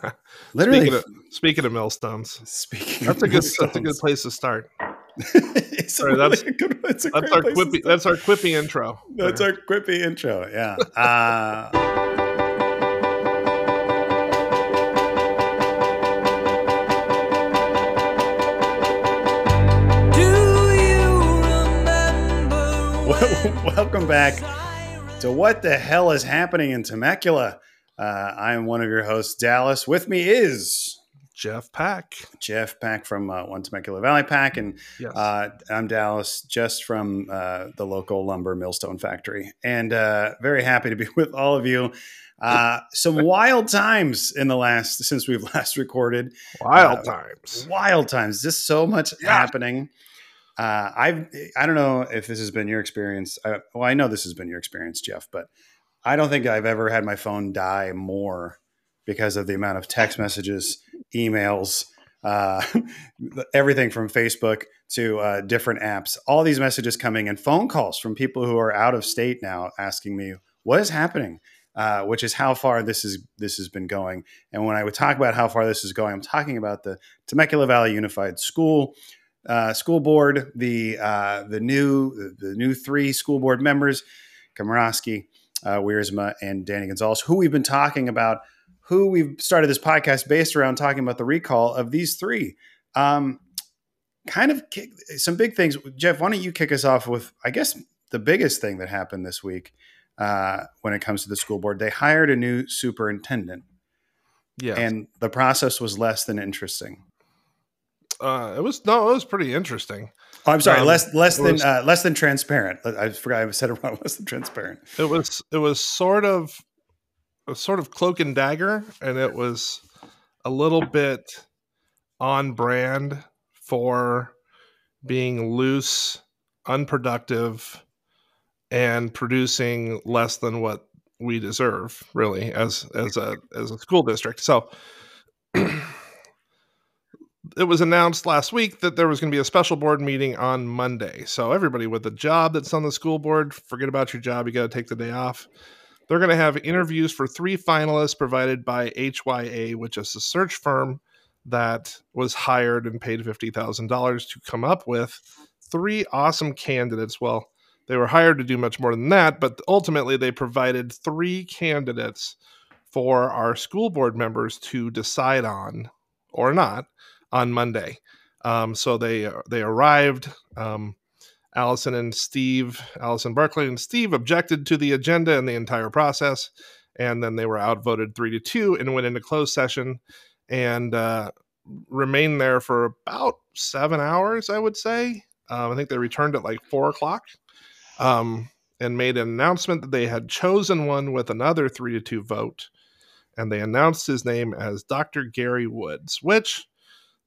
Literally, speaking of, speaking of millstones, speaking that's of a good that's a good place to start. it's Sorry, that's- really good, it's a That's great our place to quippy. start. That's our quippy intro. That's our quippy intro. Yeah. Uh, welcome back to what the hell is happening in Temecula. Uh, I am one of your hosts, Dallas. With me is Jeff Pack. Jeff Pack from uh, One Temecula Valley Pack, and Yes. uh, I'm Dallas, just from uh, the local lumber millstone factory, and uh, very happy to be with all of you. Uh, some wild times in the last since we've last recorded. Wild uh, times. Wild times, just so much Yeah. happening. Uh, I've I don't know if this has been your experience. I, well, I know this has been your experience, Jeff, but I don't think I've ever had my phone die more because of the amount of text messages, emails, uh, everything from Facebook to uh, different apps. All these messages coming and phone calls from people who are out of state now asking me what is happening. Uh, which is how far this is this has been going. And when I would talk about how far this is going, I'm talking about the Temecula Valley Unified School uh, School Board, the uh, the new the, the new three school board members, Komrosky, uh, Wiersma, and Danny Gonzalez, who we've been talking about, who we've started this podcast based around talking about the recall of these three. Um, kind of kick, some big things. Jeff, why don't you kick us off with, I guess, the biggest thing that happened this week uh, when it comes to the school board? They hired a new superintendent, Yes. and the process was less than interesting. uh, it was no, it was pretty interesting. Oh, I'm sorry, Um, less less than was- uh, less than transparent. I forgot I said it wrong. Less than transparent. It was it was sort of a sort of cloak and dagger, and it was a little bit on brand for being loose, unproductive, and producing less than what we deserve, really, as as a as a school district. So it was announced last week that there was going to be a special board meeting on Monday. So everybody with a job that's on the school board, forget about your job. You got to take the day off. They're going to have interviews for three finalists provided by HYA, which is a search firm that was hired and paid $50,000 to come up with three awesome candidates. Well, they were hired to do much more than that, but ultimately they provided three candidates for our school board members to decide on or not on Monday. Um, so they they arrived. Um, Allison and Steve, Allison Barclay and Steve objected to the agenda and the entire process, and then they were outvoted three to two and went into closed session and uh, remained there for about seven hours. I would say. Um, I think they returned at like four o'clock, um, and made an announcement that they had chosen one with another three to two vote, and they announced his name as Dr. Gary Woods, which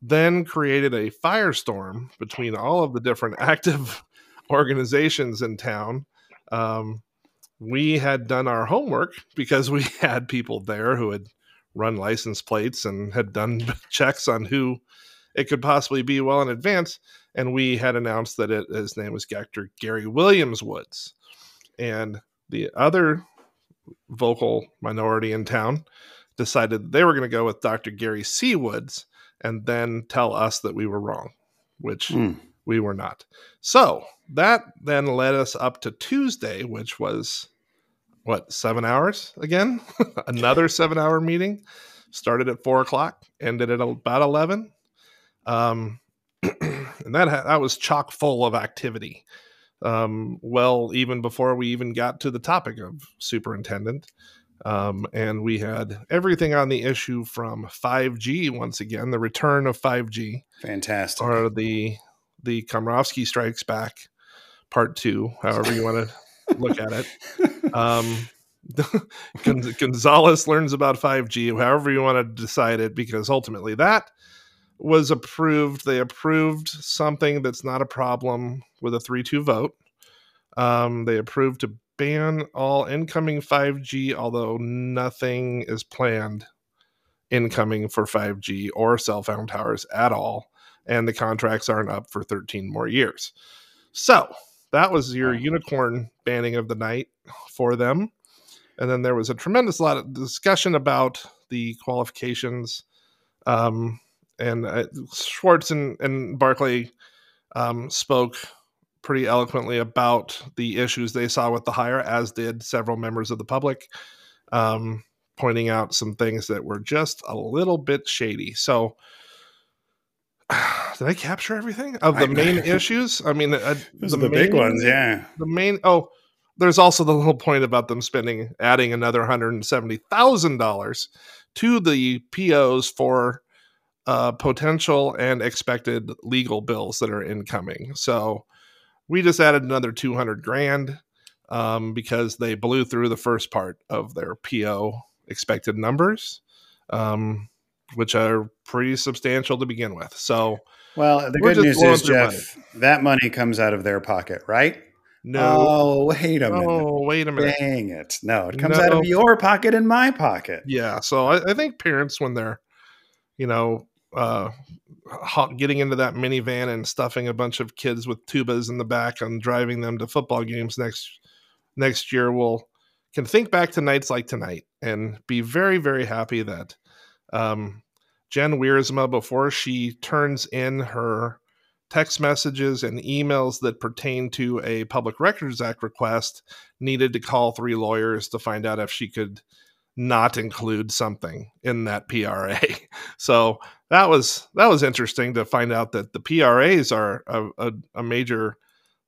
then created a firestorm between all of the different active organizations in town. Um, we had done our homework because we had people there who had run license plates and had done checks on who it could possibly be well in advance. And we had announced that it, his name was Dr. Gary Williams Woods. And the other vocal minority in town decided they were going to go with Dr. Gary C. Woods and then tell us that we were wrong, which Mm. we were not. So that then led us up to Tuesday, which was what, seven hours again? Another seven hour meeting. Started at four o'clock, ended at about 11. Um, and that, ha- that was chock full of activity. Um, well, even before we even got to the topic of superintendent. Um, and we had everything on the issue from 5G once again, the return of 5G Fantastic. or the the Komrosky Strikes Back Part Two, however you want to look at it. Um, Gonzalez learns about 5G, however you want to decide it, because ultimately that was approved. They approved something that's not a problem with a 3 2 vote. Um, they approved to ban all incoming 5G, although nothing is planned incoming for 5G or cell phone towers at all. And the contracts aren't up for 13 more years. So that was your unicorn banning of the night for them. And then there was a tremendous lot of discussion about the qualifications. Um, and uh, Schwartz and, and Barclay um, spoke pretty eloquently about the issues they saw with the hire, as did several members of the public, um, pointing out some things that were just a little bit shady. So, did I capture everything of the main issues? I mean, uh, those the are the main, big ones, yeah. The main oh, there's also the little point about them spending adding another hundred and seventy thousand dollars to the POs for uh, potential and expected legal bills that are incoming. So we just added another 200 grand um, because they blew through the first part of their PO expected numbers, um, which are pretty substantial to begin with. So, well, the good news is, Jeff, money. that money comes out of their pocket, right? No. Oh, wait a minute. Oh, wait a minute. Dang it. No, it comes no. out of your pocket and my pocket. Yeah. So I, I think parents, when they're, you know, uh, getting into that minivan and stuffing a bunch of kids with tubas in the back and driving them to football games next next year will can think back to nights like tonight and be very very happy that um, Jen Wiersma before she turns in her text messages and emails that pertain to a public records act request needed to call three lawyers to find out if she could not include something in that PRA. So that was that was interesting to find out that the PRAs are a, a, a major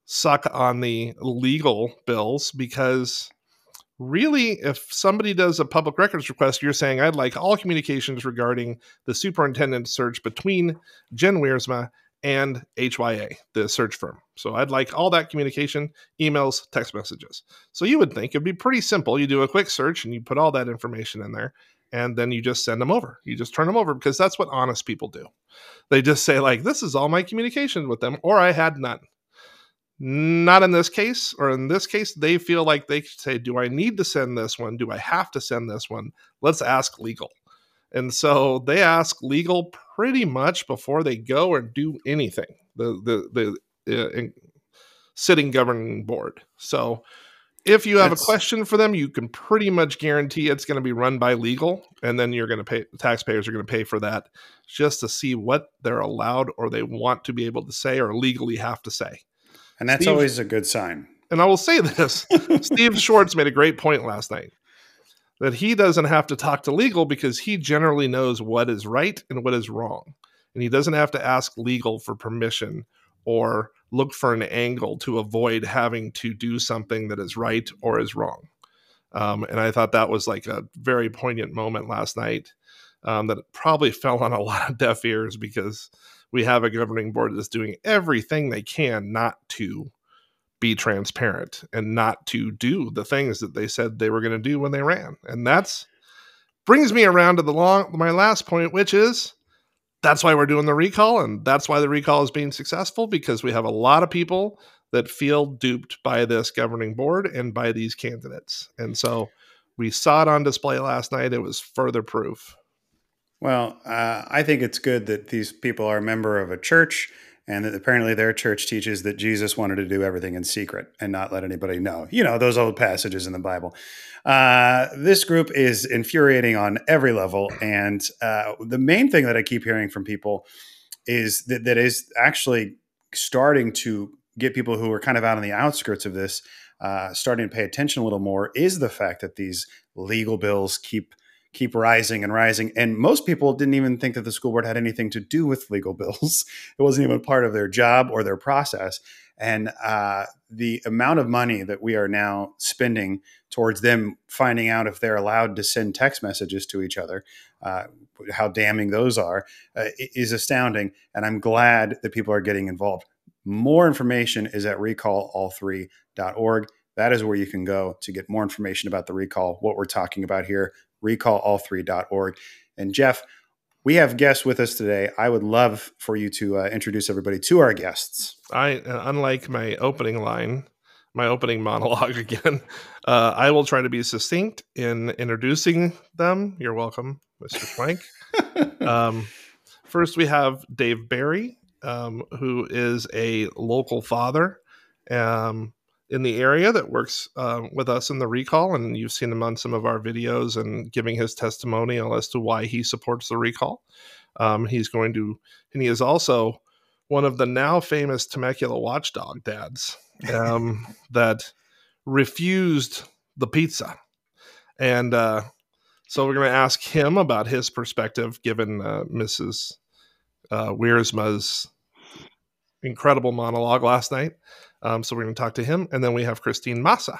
suck on the legal bills because really if somebody does a public records request you're saying i'd like all communications regarding the superintendent search between jen wiersma and HYA, the search firm. So I'd like all that communication, emails, text messages. So you would think it'd be pretty simple. You do a quick search and you put all that information in there and then you just send them over. You just turn them over because that's what honest people do. They just say like this is all my communication with them or I had none. Not in this case, or in this case, they feel like they say, Do I need to send this one? Do I have to send this one? Let's ask legal. And so they ask legal pretty much before they go or do anything. The the the uh, sitting governing board. So if you have That's, a question for them, you can pretty much guarantee it's going to be run by legal, and then you're going to pay. Taxpayers are going to pay for that just to see what they're allowed or they want to be able to say or legally have to say. And that's Steve, always a good sign. And I will say this: Steve Schwartz made a great point last night that he doesn't have to talk to legal because he generally knows what is right and what is wrong. And he doesn't have to ask legal for permission or look for an angle to avoid having to do something that is right or is wrong. Um, and I thought that was like a very poignant moment last night um, that probably fell on a lot of deaf ears because we have a governing board that's doing everything they can not to be transparent and not to do the things that they said they were going to do when they ran. And that's brings me around to the long my last point which is that's why we're doing the recall and that's why the recall is being successful because we have a lot of people that feel duped by this governing board and by these candidates. And so we saw it on display last night. It was further proof. Well, uh, I think it's good that these people are a member of a church and that apparently their church teaches that Jesus wanted to do everything in secret and not let anybody know. You know, those old passages in the Bible. Uh, this group is infuriating on every level. And uh, the main thing that I keep hearing from people is that, that is actually starting to get people who are kind of out on the outskirts of this uh, starting to pay attention a little more is the fact that these legal bills keep – keep rising and rising. And most people didn't even think that the school board had anything to do with legal bills. It wasn't even part of their job or their process. And uh, the amount of money that we are now spending towards them finding out if they're allowed to send text messages to each other, uh, how damning those are, uh, is astounding. And I'm glad that people are getting involved. More information is at recallall3.org. That is where you can go to get more information about the recall, what we're talking about here, recallall3.org. And Jeff, we have guests with us today. I would love for you to uh, introduce everybody to our guests. I, uh, unlike my opening line, my opening monologue again, uh, I will try to be succinct in introducing them. You're welcome, Mr. Frank. um, first, we have Dave Berry, um, who is a local father. Um, in the area that works uh, with us in the recall, and you've seen him on some of our videos and giving his testimonial as to why he supports the recall. Um, he's going to, and he is also one of the now famous Temecula watchdog dads um, that refused the pizza. And uh, so we're going to ask him about his perspective, given uh, Mrs. Uh, Wiersma's incredible monologue last night. Um, so we're going to talk to him. And then we have Christine Massa,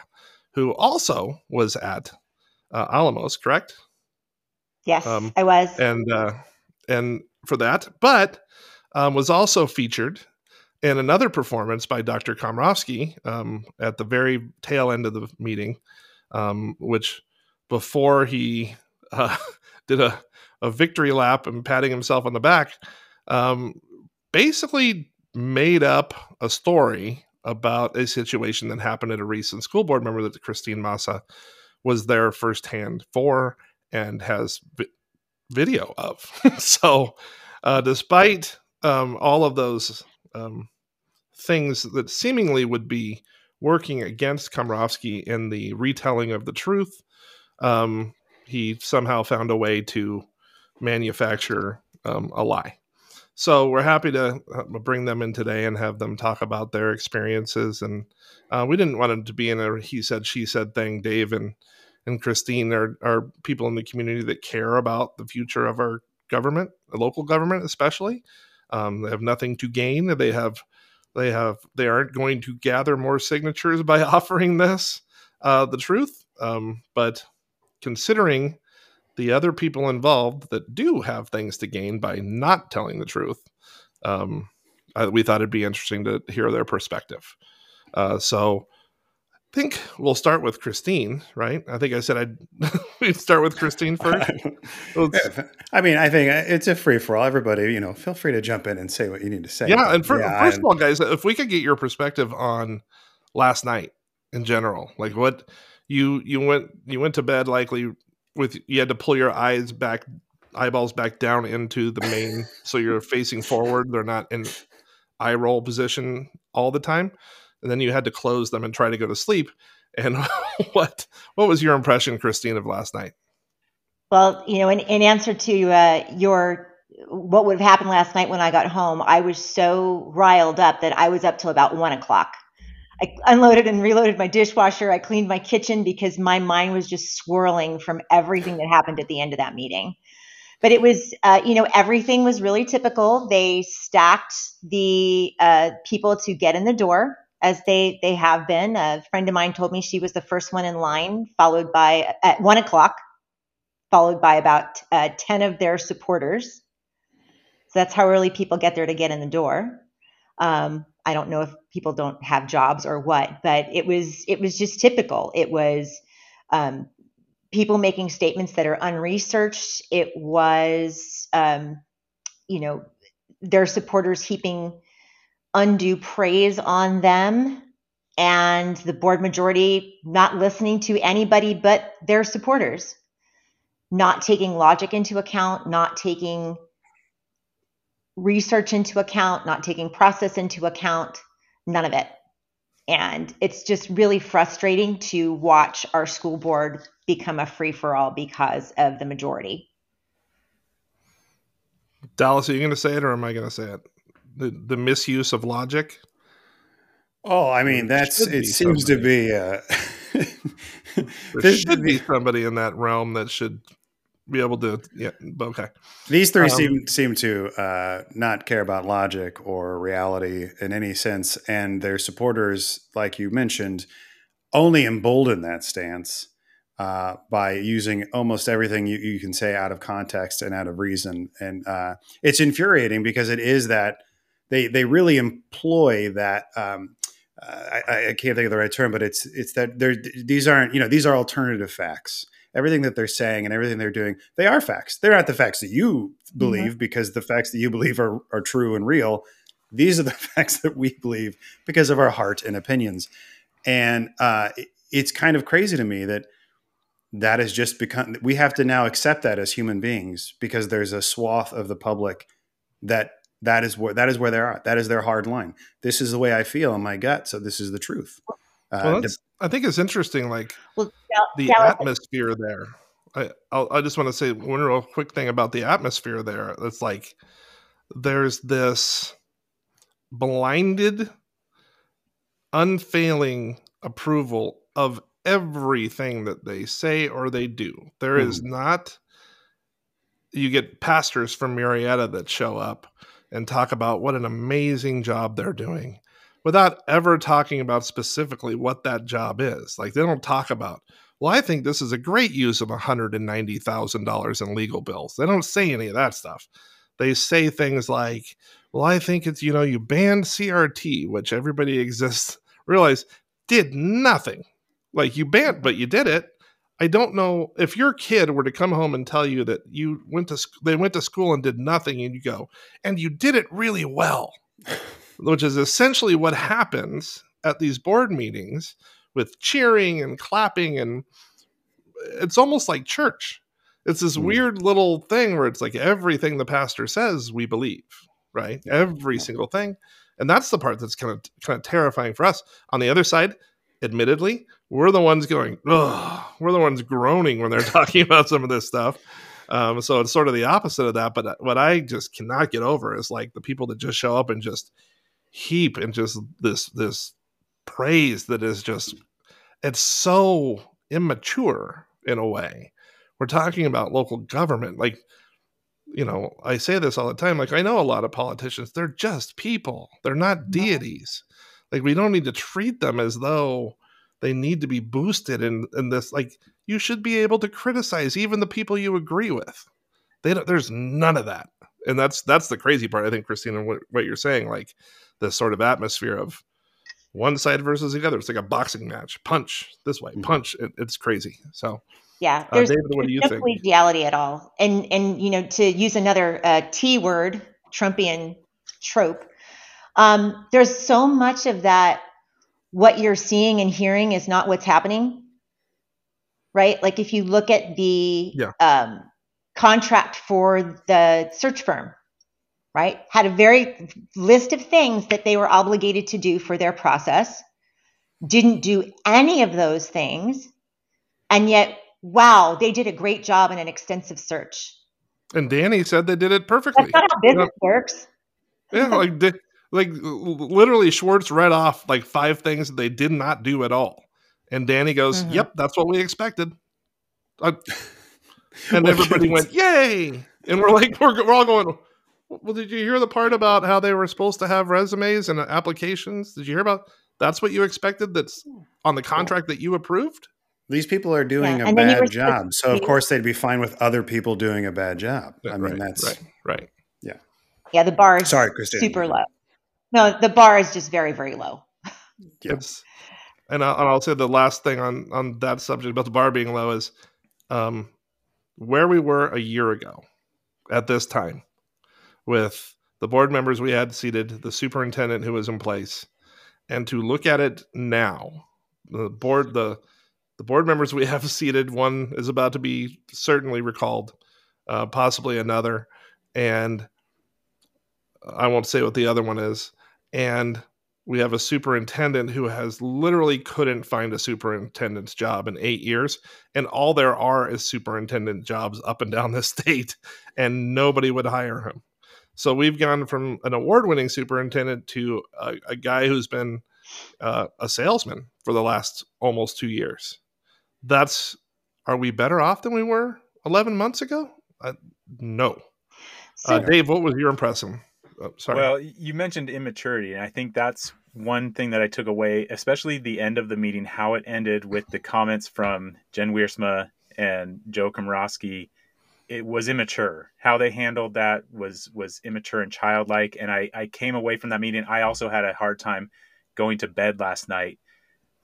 who also was at uh, Alamos, correct? Yes, um, I was. And, uh, and for that, but um, was also featured in another performance by Dr. Komrosky um, at the very tail end of the meeting, um, which before he uh, did a, a victory lap and patting himself on the back, um, basically made up a story about a situation that happened at a recent school board member that Christine Massa was there firsthand for and has vi- video of. so, uh, despite um, all of those um, things that seemingly would be working against Komrosky in the retelling of the truth, um, he somehow found a way to manufacture um, a lie. So we're happy to uh, bring them in today and have them talk about their experiences. And uh, we didn't want them to be in a he said she said thing. Dave and and Christine are are people in the community that care about the future of our government, local government especially. Um, they have nothing to gain. They have they have they aren't going to gather more signatures by offering this uh, the truth. Um, but considering the other people involved that do have things to gain by not telling the truth, um, I, we thought it'd be interesting to hear their perspective. Uh, so I think we'll start with Christine, right? I think I said I'd we'd start with Christine first. I mean, I think uh, it's a free for all. Everybody, you know, feel free to jump in and say what you need to say. Yeah, and for, yeah, first and, of all, guys, if we could get your perspective on last night in general, like what you you went you went to bed likely with you had to pull your eyes back eyeballs back down into the main so you're facing forward they're not in eye roll position all the time and then you had to close them and try to go to sleep. And what what was your impression, Christine, of last night? Well, you know, in, in answer to uh, your what would have happened last night when I got home, I was so riled up that I was up till about one o'clock. I unloaded and reloaded my dishwasher. I cleaned my kitchen because my mind was just swirling from everything that happened at the end of that meeting. But it was, uh, you know, everything was really typical. They stacked the uh, people to get in the door as they they have been. A friend of mine told me she was the first one in line, followed by at one o'clock, followed by about uh, ten of their supporters. So that's how early people get there to get in the door. Um, I don't know if people don't have jobs or what, but it was it was just typical. It was um, people making statements that are unresearched. It was um, you know their supporters heaping undue praise on them and the board majority not listening to anybody but their supporters, not taking logic into account, not taking research into account, not taking process into account, none of it. And it's just really frustrating to watch our school board become a free for all because of the majority. Dallas, are you going to say it or am I going to say it? the the misuse of logic. Oh, I mean, that's it. Seems somebody. to be. Uh, there should be somebody in that realm that should be able to. Yeah. Okay. These three um, seem seem to uh, not care about logic or reality in any sense, and their supporters, like you mentioned, only embolden that stance uh, by using almost everything you, you, can say out of context and out of reason, and uh, it's infuriating because it is that they they really employ that. Um, uh, I, I, can't think of the right term, but it's it's that these aren't you know these are alternative facts. Everything that they're saying and everything they're doing, they are facts. They're not the facts that you believe mm-hmm. because the facts that you believe are are true and real. These are the facts that we believe because of our heart and opinions. And uh, it's kind of crazy to me that that has just become we have to now accept that as human beings because there's a swath of the public that that is where that is where they're. That is their hard line. This is the way I feel in my gut, so this is the truth. Uh, Well, that's, I think it's interesting, like Well, Dal- the Dallas- atmosphere there. I I'll, I just want to say one real quick thing about the atmosphere there. It's like there's this blinded, unfailing approval of everything that they say or they do. There is hmm. not. You get pastors from Murrieta that show up and talk about what an amazing job they're doing without ever talking about specifically what that job is. Like they don't talk about, well, I think this is a great use of $190,000 in legal bills. They don't say any of that stuff. They say things like, well, I think it's, you know, you banned CRT, which everybody exists, realize did nothing. Like you banned, but you did it. I don't know if your kid were to come home and tell you that you went to sc- they went to school and did nothing and you go and you did it really well which is essentially what happens at these board meetings with cheering and clapping and it's almost like church. It's this Hmm. weird little thing where it's like everything the pastor says we believe right? Every single thing. And that's the part that's kind of kind of terrifying for us. On the other side admittedly we're the ones going Ugh, we're the ones groaning when they're talking about some of this stuff. Um, so it's sort of the opposite of that but what i just cannot get over is like the people that just show up and just heap and just this this praise that is just it's so immature in a way. We're talking about local government like you know i say this all the time like i know a lot of politicians they're just people. They're not deities. Like we don't need to treat them as though they need to be boosted in in this like you should be able to criticize even the people you agree with. They don't there's none of that and that's that's the crazy part i think christina what, what you're saying like this sort of atmosphere of one side versus the other it's like a boxing match punch this way Mhm. punch it, it's crazy so Yeah, Uh, David, what do you no think? collegiality at all, and and you know to use another uh, T word, Trumpian trope. Um, there's so much of that. What you're seeing and hearing is not what's happening, right? Like if you look at the Yeah. um, contract for the search firm, right, had a very list of things that they were obligated to do for their process. Didn't do any of those things, and yet wow, they did a great job in an extensive search. and danny said they did it perfectly That's not how business works. yeah like like literally schwartz read off like five things that they did not do at all and danny goes Mhm. yep that's what we expected Uh, and Well, everybody went yay and we're like we're, we're all going well did you hear the part about how they were supposed to have resumes and applications did you hear about that's what you expected that's on the contract that you approved These people are doing Yeah, a and then you were bad job, so of course they'd be fine with other people doing a bad job. I mean, right, that's right right Yeah, the bar is sorry, Christine. super low. No, the bar is just very, very low. Yes, and, I, and I'll say the last thing on on that subject about the bar being low is um, where we were a year ago at this time with the board members we had seated, the superintendent who was in place, and to look at it now, the board the the board members we have seated, one is about to be certainly recalled, uh, possibly another, and I won't say what the other one is, and we have a superintendent who has literally couldn't find a superintendent's job in eight years and all there are is superintendent jobs up and down the state and nobody would hire him. So we've gone from an award-winning superintendent to a, a guy who's been uh, a salesman for the last almost two years. That's are we better off than we were 11 months ago? Uh, no. So, uh, dave what was your impression oh, sorry Well, you mentioned immaturity, and I think that's one thing that I took away, especially the end of the meeting, how it ended with the comments from Jen Wiersma and Joe Komrosky. It was immature. How they handled that was was immature and childlike. And I, I came away from that meeting. I also had a hard time going to bed last night,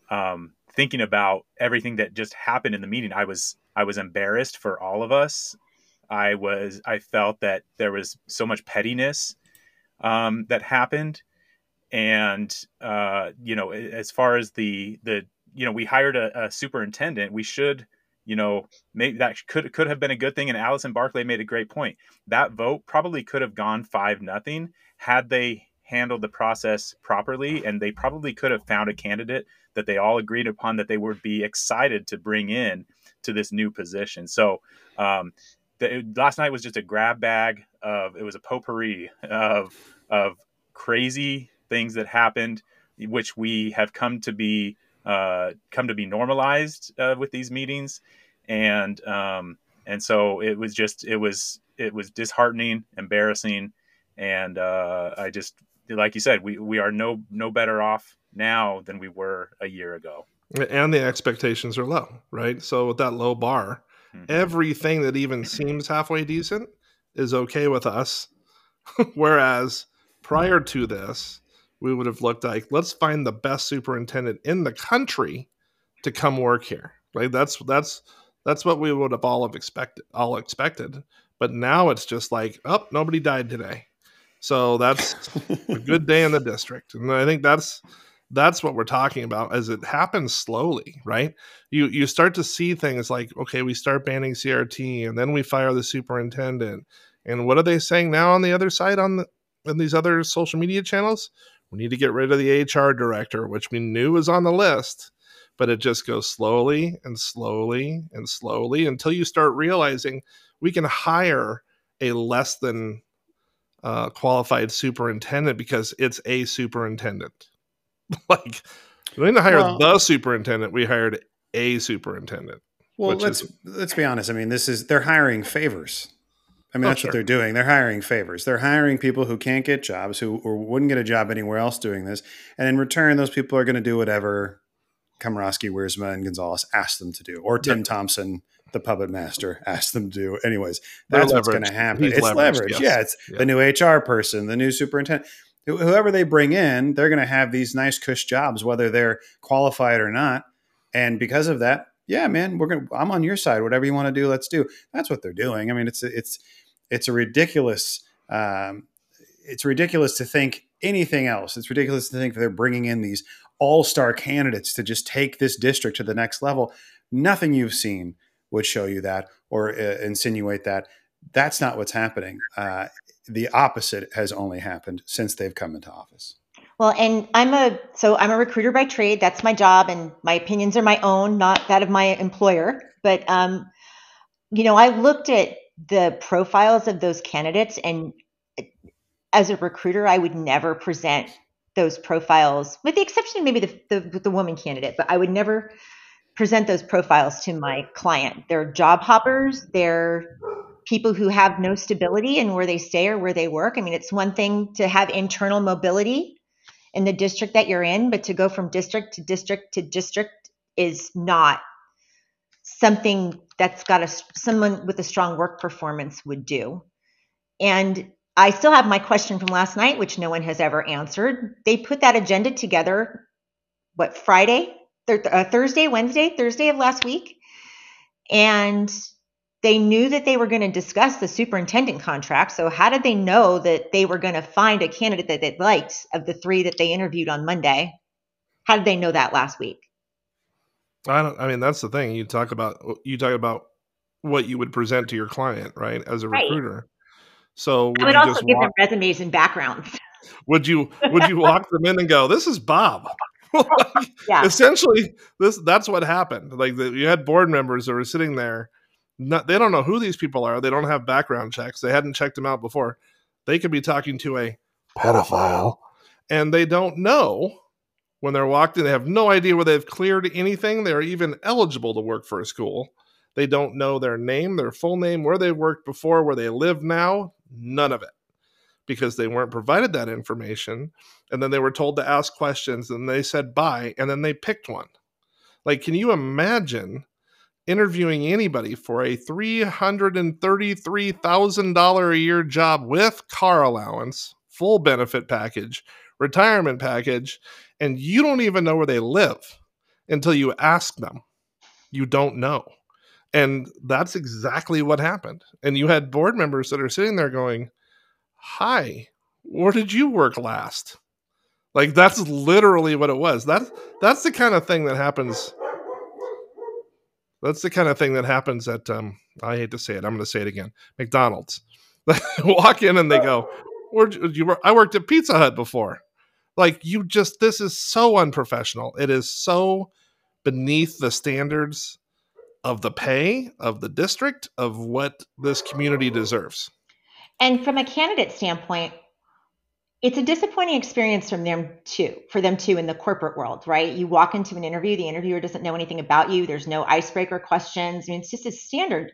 um, thinking about everything that just happened in the meeting. I was I was embarrassed for all of us. I was I felt that there was so much pettiness um, that happened, and uh, you know, as far as the the you know, we hired a, a superintendent. We should, you know, maybe that could could have been a good thing. And Allison Barclay made a great point. That vote probably could have gone five nothing had they handled the process properly, and they probably could have found a candidate that they all agreed upon that they would be excited to bring in to this new position. So um, the, last night was just a grab bag of it was a potpourri of of crazy things that happened, which we have come to be uh, come to be normalized uh, with these meetings, and um, and so it was just it was it was disheartening, embarrassing, and uh, I just like you said, we we are no no better off now than we were a year ago. And the expectations are low, right? So with that low bar, mm-hmm. everything that even seems halfway decent is okay with us. Whereas prior to this, we would have looked like let's find the best superintendent in the country to come work here. Right? That's that's that's what we would have all have expected all expected. But now it's just like, oh, nobody died today. So that's a good day in the district. And I think that's that's what we're talking about as it happens slowly, right? You you start to see things like, okay, we start banning CRT and then we fire the superintendent. And what are they saying now on the other side on the in these other social media channels? We need to get rid of the HR director, which we knew was on the list, but it just goes slowly and slowly and slowly until you start realizing we can hire a less than uh, qualified superintendent because it's a superintendent. like we didn't hire well, the superintendent; we hired a superintendent. Well, let's is, let's be honest. I mean, this is they're hiring favors. I mean, oh, that's sure. what they're doing. They're hiring favors. They're hiring people who can't get jobs, who or wouldn't get a job anywhere else doing this. And in return, those people are going to do whatever Komrosky, Wiersma, and Gonzalez asked them to do, or Tim yeah. Thompson, the puppet master, asked them to do. Anyways, that's what's going to happen. He's it's leverage. Yes. Yeah, it's yeah. the new HR person, the new superintendent. Whoever they bring in, they're going to have these nice cush jobs, whether they're qualified or not. And because of that, yeah, man, we're gonna. I'm on your side. Whatever you want to do, let's do. That's what they're doing. I mean, it's it's it's a ridiculous. Um, it's ridiculous to think anything else. It's ridiculous to think that they're bringing in these all-star candidates to just take this district to the next level. Nothing you've seen would show you that or uh, insinuate that. That's not what's happening. Uh, the opposite has only happened since they've come into office. Well, and I'm a so I'm a recruiter by trade. That's my job, and my opinions are my own, not that of my employer. But um, you know, I looked at the profiles of those candidates and as a recruiter i would never present those profiles with the exception of maybe the, the, the woman candidate but i would never present those profiles to my client. They're job hoppers. They're people who have no stability in where they stay or where they work. I mean it's one thing to have internal mobility in the district that you're in but to go from district to district to district is not something that's got a someone with a strong work performance would do. And I still have my question from last night, which no one has ever answered. They put that agenda together, what Friday, th- uh, Thursday, Wednesday, Thursday of last week, and they knew that they were going to discuss the superintendent contract. So how did they know that they were going to find a candidate that they liked of the three that they interviewed on Monday? How did they know that last week? I don't. I mean, that's the thing. You talk about you talk about what you would present to your client, right, as a right. recruiter. So would I would also give walk, them resumes and backgrounds. Would you would you walk them in and go, "This is Bob"? like, yeah. Essentially, this that's what happened. Like the, you had board members that were sitting there. Not, they don't know who these people are. They don't have background checks. They hadn't checked them out before. They could be talking to a pedophile, and they don't know when they're walked in, they have no idea whether they've cleared anything. They're even eligible to work for a school. They don't know their name, their full name, where they worked before, where they live now. None of it because they weren't provided that information. And then they were told to ask questions and they said bye and then they picked one. Like, can you imagine interviewing anybody for a $333,000 a year job with car allowance, full benefit package, retirement package, and you don't even know where they live until you ask them. You don't know. And that's exactly what happened. And you had board members that are sitting there going, Hi, where did you work last? Like that's literally what it was. That's that's the kind of thing that happens. That's the kind of thing that happens at um I hate to say it, I'm gonna say it again. McDonald's. Walk in and they go, Or you were, I worked at Pizza Hut before. Like you just this is so unprofessional. It is so beneath the standards of the pay of the district of what this community deserves. And from a candidate standpoint, it's a disappointing experience from them too, for them too in the corporate world, right? You walk into an interview, the interviewer doesn't know anything about you. There's no icebreaker questions. I mean, it's just a standard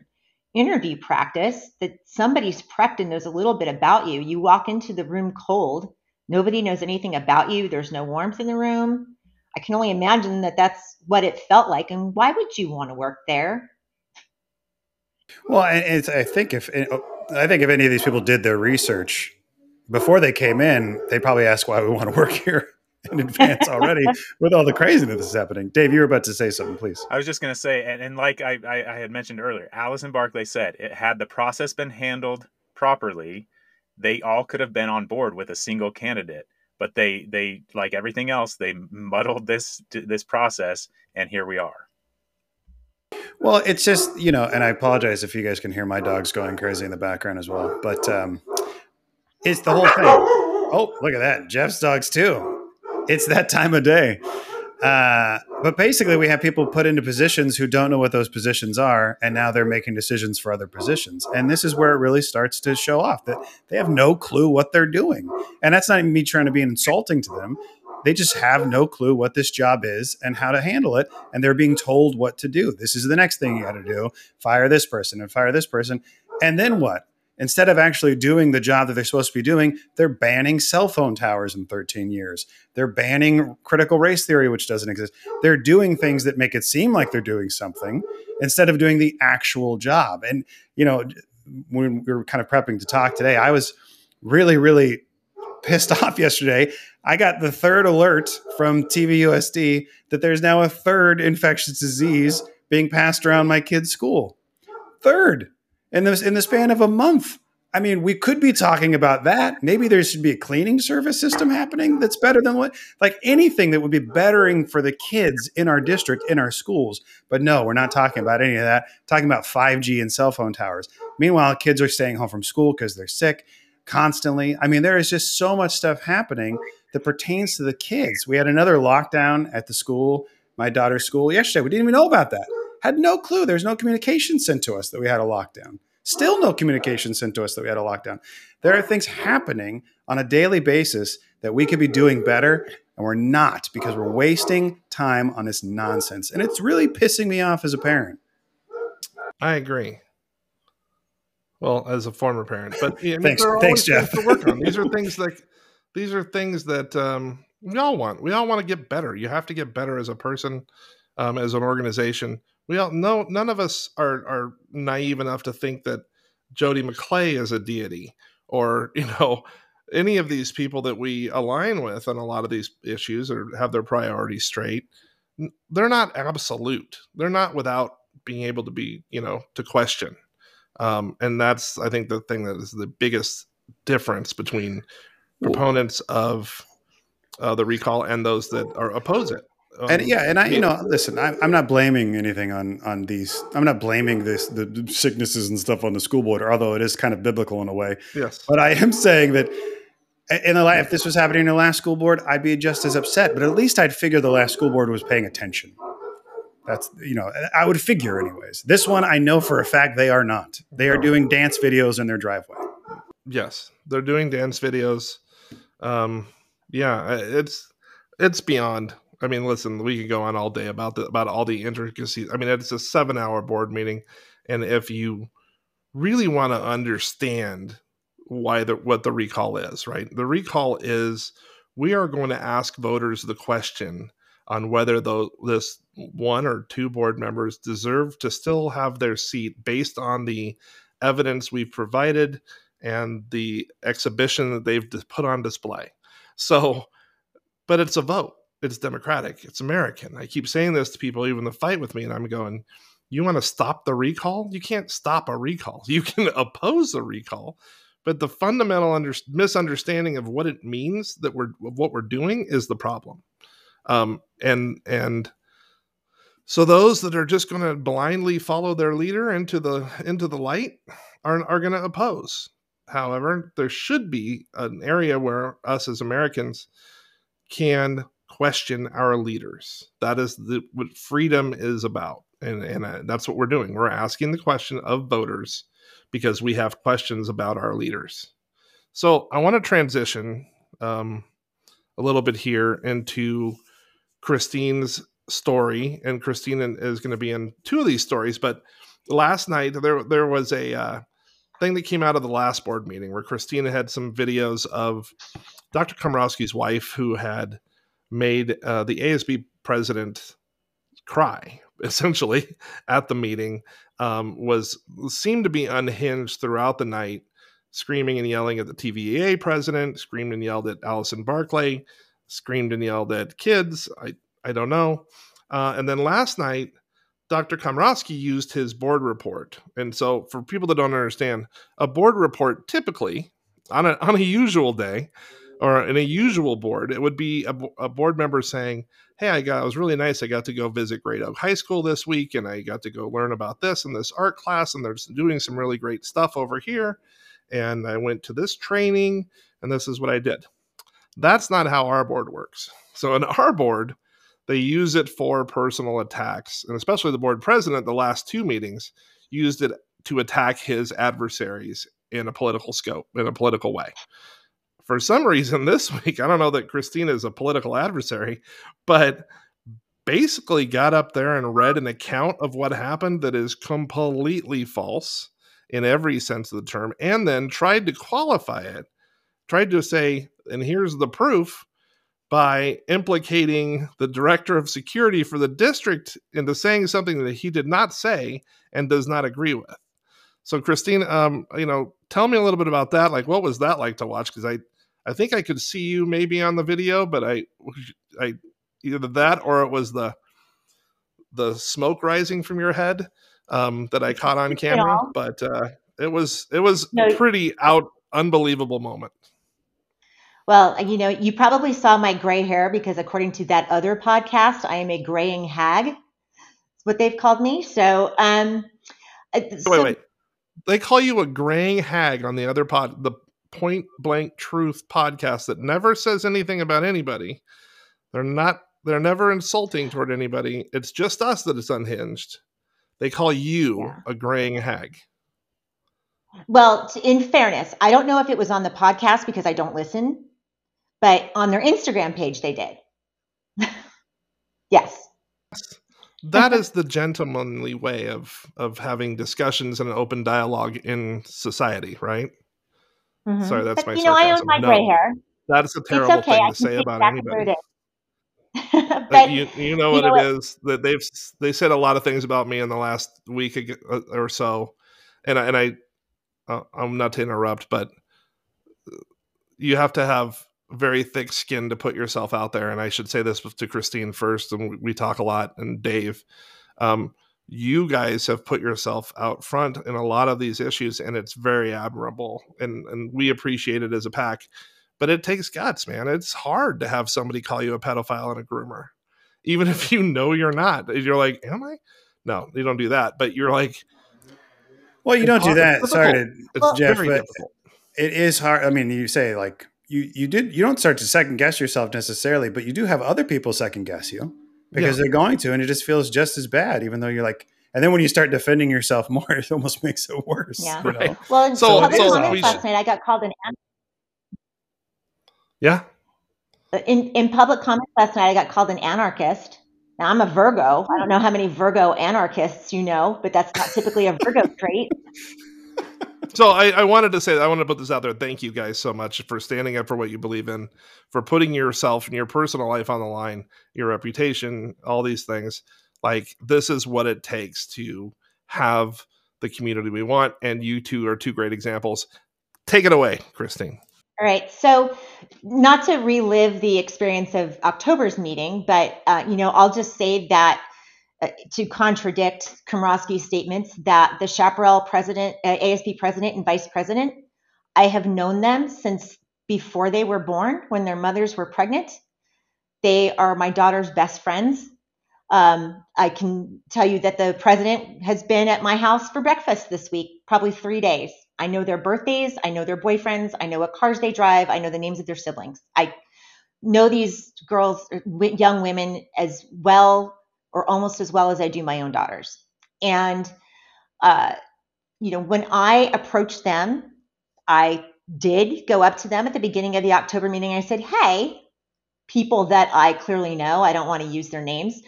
interview practice that somebody's prepped and knows a little bit about you. You walk into the room cold. Nobody knows anything about you. There's no warmth in the room. I can only imagine that that's what it felt like. And why would you want to work there? Well, and I think if I think if any of these people did their research before they came in, they probably asked why we want to work here in advance already with all the craziness that's happening. Dave, you were about to say something, please. I was just going to say, and, and like I, I, I had mentioned earlier, Allison Barclay said, it had the process been handled properly, they all could have been on board with a single candidate. But they, they like everything else, they muddled this this process, and here we are. Well, it's just you know, and I apologize if you guys can hear my dogs going crazy in the background as well. But um, it's the whole thing. Oh, look at that. Jeff's dogs too. It's that time of day. Uh, but basically, we have people put into positions who don't know what those positions are, and now they're making decisions for other positions. And this is where it really starts to show off that they have no clue what they're doing. And that's not even me trying to be insulting to them. They just have no clue what this job is and how to handle it. And they're being told what to do. This is the next thing you got to do fire this person and fire this person. And then what? Instead of actually doing the job that they're supposed to be doing, they're banning cell phone towers in 13 years. They're banning critical race theory, which doesn't exist. They're doing things that make it seem like they're doing something instead of doing the actual job. And, you know, when we were kind of prepping to talk today, I was really, really pissed off yesterday. I got the third alert from TVUSD that there's now a third infectious disease being passed around my kid's school. Third in this in the span of a month. I mean, we could be talking about that. Maybe there should be a cleaning service system happening that's better than what, like anything that would be bettering for the kids in our district, in our schools. But no, we're not talking about any of that. talking about 5G and cell phone towers. Meanwhile, kids are staying home from school because they're sick constantly. I mean, there is just so much stuff happening that pertains to the kids. We had another lockdown at the school, my daughter's school yesterday. We didn't even know about that. Had no clue. There's no communication sent to us that we had a lockdown. Still no communication sent to us that we had a lockdown. There are things happening on a daily basis that we could be doing better, and we're not because we're wasting time on this nonsense. And it's really pissing me off as a parent. I agree. Well, as a former parent, but I mean, thanks, thanks, Jeff. To work on. These are things like these are things that um, we all want. We all want to get better. You have to get better as a person, um, as an organization we all know none of us are are naive enough to think that Jodi McClay is a deity or you know any of these people that we align with on a lot of these issues or have their priorities straight they're not absolute. They're not without being able to be you know to question. Um, and that's i think the thing that is the biggest difference between proponents of uh, the recall and those that are oppose it um, and yeah, and I, you know, listen, I, am not blaming anything on on these. I'm not blaming this the sicknesses and stuff on the school board, although it is kind of biblical in a way. Yes, but I am saying that in the if this was happening in the last school board, I'd be just as upset. But at least I'd figure the last school board was paying attention. That's you know, I would figure anyways. This one, I know for a fact they are not. They are doing dance videos in their driveway. Yes, they're doing dance videos. Um, yeah, it's it's beyond I mean, listen, we could go on all day about the about all the intricacies. I mean, it's a seven hour board meeting, and if you really want to understand why the what the recall is, right? The recall is we are going to ask voters the question on whether the, this one or two board members deserve to still have their seat based on the evidence we've provided and the exhibition that they've put on display. So, but it's a vote it's democratic it's american. I keep saying this to people even the fight with me and i'm going you want to stop the recall? You can't stop a recall. You can oppose the recall. But the fundamental under- misunderstanding of what it means that we're what we're doing is the problem. Um, and and so those that are just going to blindly follow their leader into the into the light are are going to oppose. However, there should be an area where us as Americans can question our leaders. That is the, what freedom is about. And, and uh, that's what we're doing. We're asking the question of voters because we have questions about our leaders. So I want to transition um, a little bit here into Christine's story, and Christine is going to be in two of these stories. But last night there there was a uh, thing that came out of the last board meeting where Christina had some videos of Dr. Komrosky's wife who had made uh, the ASB president cry essentially at the meeting um, was seemed to be unhinged throughout the night screaming and yelling at the TVA president screamed and yelled at Allison Barclay screamed and yelled at kids I I don't know uh, and then last night Dr. Komrosky used his board report and so for people that don't understand a board report typically on a on a usual day or in a usual board, it would be a, a, board member saying, "Hey, I got it was really nice. I got to go visit Great Oak High School this week, and I got to go learn about this and this art class, and they're doing some really great stuff over here. And I went to this training, and this is what I did." That's not how our board works. So in our board, they use it for personal attacks, and especially the board president. The last two meetings used it to attack his adversaries in a political scope, in a political way for some reason this week, I don't know that Christina is a political adversary, but basically got up there and read an account of what happened that is completely false in every sense of the term, and then tried to qualify it, tried to say, and here's the proof by implicating the director of security for the district into saying something that he did not say and does not agree with. So, Christine, um, you know, tell me a little bit about that. Like, what was that like to watch? Because I I think I could see you maybe on the video, but I, I either that or it was the the smoke rising from your head um, that I caught on camera. Yeah. But uh, it was it was no. a pretty out unbelievable moment. Well, you know, you probably saw my gray hair because according to that other podcast, I am a graying hag. That's what they've called me. So, um, uh, so, wait, wait. They call you a graying hag on the other pod, the point blank truth podcast that never says anything about anybody. They're not they're never insulting toward anybody. It's just us that is unhinged. They call you yeah. a graying hag. Well, in fairness, I don't know if it was on the podcast because I don't listen, but on their Instagram page they did. yes. That is the gentlemanly way of of having discussions and an open dialogue in society, right? Mm-hmm. Sorry, that's but, my. You know, sarcasm. I own my no, gray hair. That is a terrible okay. thing to say about anybody. but you, you know what you know it what? is that they've they said a lot of things about me in the last week uh, or so, and I, and I uh, I'm not to interrupt, but you have to have very thick skin to put yourself out there. And I should say this to Christine first, and we, we talk a lot, and Dave. Um, you guys have put yourself out front in a lot of these issues and it's very admirable and and we appreciate it as a pack but it takes guts man. It's hard to have somebody call you a pedophile and a groomer even if you know you're not. You're like am i? No you don't do that but you're like well you don't do that. Sorry to, it's jeff difficult. it is hard. I mean you say like you you did you don't start to second guess yourself necessarily but you do have other people second guess you because yeah. they're going to, and it just feels just as bad, even though you're like, and then when you start defending yourself more, it almost makes it worse. Yeah. Right. Well, in so, public so comments last night, I got called an. Anarchist. Yeah. In in public comments last night, I got called an anarchist. Now I'm a Virgo. I don't know how many Virgo anarchists you know, but that's not typically a Virgo trait. so I, I, wanted to say I want to put this out there. Thank you guys so much for standing up for what you believe in, for putting yourself and your personal life on the line, your reputation, all these things. Like this is what it takes to have the community we want, and you two are two great examples. Take it away, Christine. All right. So, not to relive the experience of October's meeting, but uh, you know, I'll just say that uh, to contradict Komrosky's statements that the Chaparral president, uh, ASB president, and vice president, I have known them since before they were born, when their mothers were pregnant. They are my daughter's best friends. Um, I can tell you that the president has been at my house for breakfast this week, probably three days. I know their birthdays. I know their boyfriends. I know what cars they drive. I know the names of their siblings. I know these girls, young women, as well or almost as well as I do my own daughters. And, uh, you know, when I approached them, I did go up to them at the beginning of the October meeting. I said, Hey, people that I clearly know, I don't want to use their names.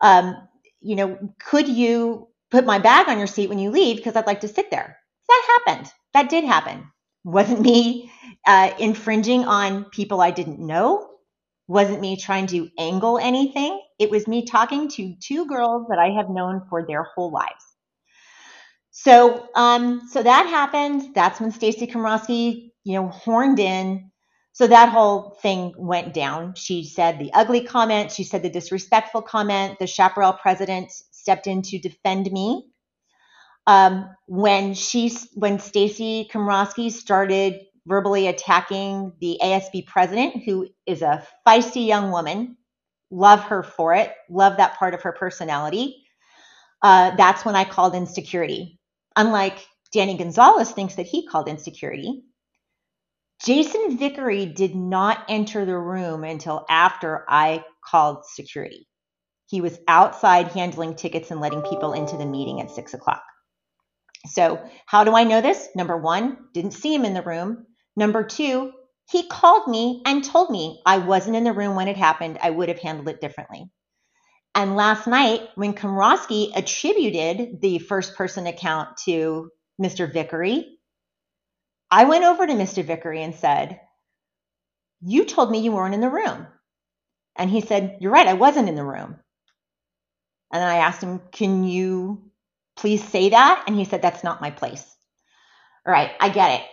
Um, you know, could you put my bag on your seat when you leave? Because I'd like to sit there. That happened. That did happen. Wasn't me uh, infringing on people I didn't know. Wasn't me trying to angle anything. It was me talking to two girls that I have known for their whole lives. So, um, so that happened. That's when Stacey Komrosky, you know, horned in. So that whole thing went down. She said the ugly comment. She said the disrespectful comment. The Chaparral president stepped in to defend me. Um, when she, when Stacey Komrosky started verbally attacking the ASB president, who is a feisty young woman, love her for it, love that part of her personality. Uh, that's when I called insecurity. Unlike Danny Gonzalez thinks that he called insecurity, Jason Vickery did not enter the room until after I called security. He was outside handling tickets and letting people into the meeting at six o'clock. So, how do I know this? Number one, didn't see him in the room. Number two, he called me and told me I wasn't in the room when it happened. I would have handled it differently. And last night, when Komrosky attributed the first person account to Mr. Vickery, I went over to Mr. Vickery and said, You told me you weren't in the room. And he said, You're right, I wasn't in the room. And I asked him, Can you please say that? And he said, That's not my place. All right, I get it.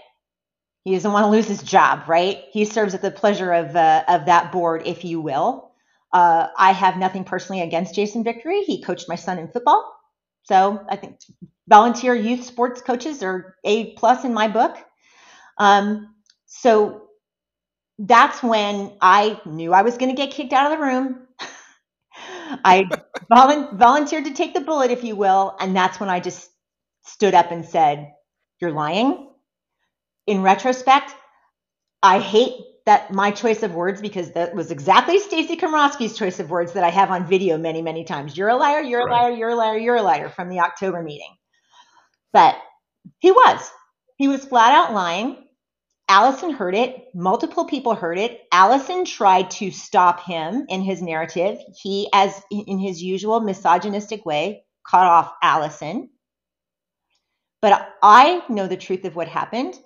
He doesn't want to lose his job, right? He serves at the pleasure of, uh, of that board, if you will. Uh, I have nothing personally against Jason Vickery. He coached my son in football. So I think volunteer youth sports coaches are A plus in my book. Um, so that's when I knew I was going to get kicked out of the room. I volunteered to take the bullet, if you will. And that's when I just stood up and said, You're lying. In retrospect, I hate that my choice of words, because that was exactly Stacey Komrosky's choice of words that I have on video many, many times. You're a liar, you're a liar, you're a liar, you're a liar from the October meeting. But he was. He was flat out lying. Allison heard it. Multiple people heard it. Allison tried to stop him in his narrative. He, as in his usual misogynistic way, cut off Allison. But I know the truth of what happened.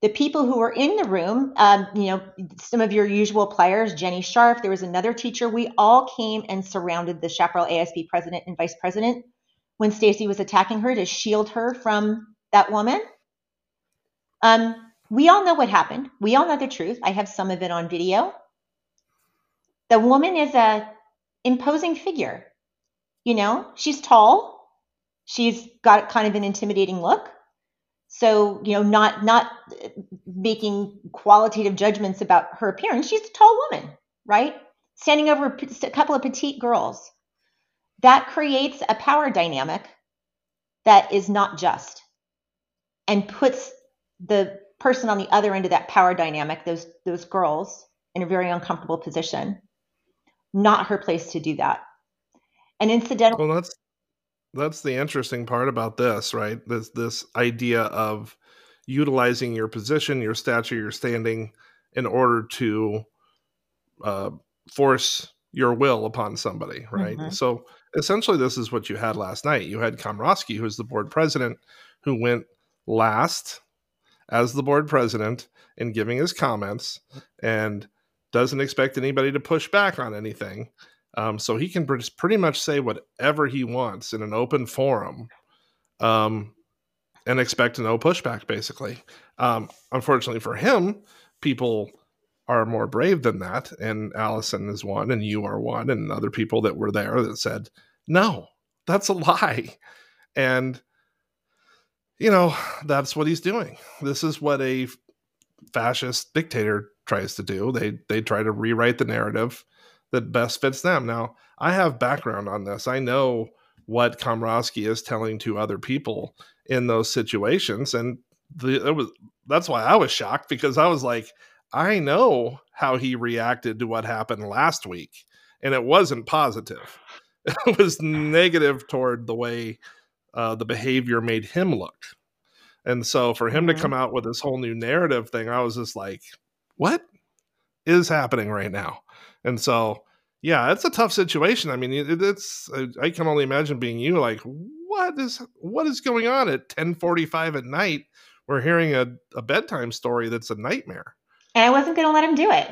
The people who were in the room, um, you know, some of your usual players, Jenny Sharf, there was another teacher. We all came and surrounded the Chaparral ASB president and vice president when Stacy was attacking her to shield her from that woman. Um, we all know what happened. We all know the truth. I have some of it on video. The woman is a imposing figure. You know, she's tall. She's got kind of an intimidating look. So, you know, not not making qualitative judgments about her appearance. She's a tall woman, right? Standing over a couple of petite girls. That creates a power dynamic that is not just and puts the person on the other end of that power dynamic, those those girls, in a very uncomfortable position. Not her place to do that. And incidentally, well, that's that's the interesting part about this, right? This this idea of utilizing your position, your stature, your standing in order to uh, force your will upon somebody, right? Mm-hmm. So essentially, this is what you had last night. You had Komrosky, who's the board president, who went last as the board president in giving his comments and doesn't expect anybody to push back on anything. Um, so he can pretty much say whatever he wants in an open forum um, and expect no pushback, basically. Um, unfortunately for him, people are more brave than that. And Allison is one, and you are one, and other people that were there that said, no, that's a lie. And you know, that's what he's doing. This is what a fascist dictator tries to do. They they try to rewrite the narrative that best fits them. Now, I have background on this. I know what Komrosky is telling to other people in those situations, and the it was that's why I was shocked because I was like, I know how he reacted to what happened last week, and it wasn't positive. It was negative toward the way uh, the behavior made him look. And so for him mm-hmm. to come out with this whole new narrative thing, I was just like, what is happening right now? And so, yeah, it's a tough situation. I mean, it, it's I can only imagine being you like, what is what is going on at 10:45 at night? We're hearing a, a bedtime story that's a nightmare. And I wasn't going to let him do it.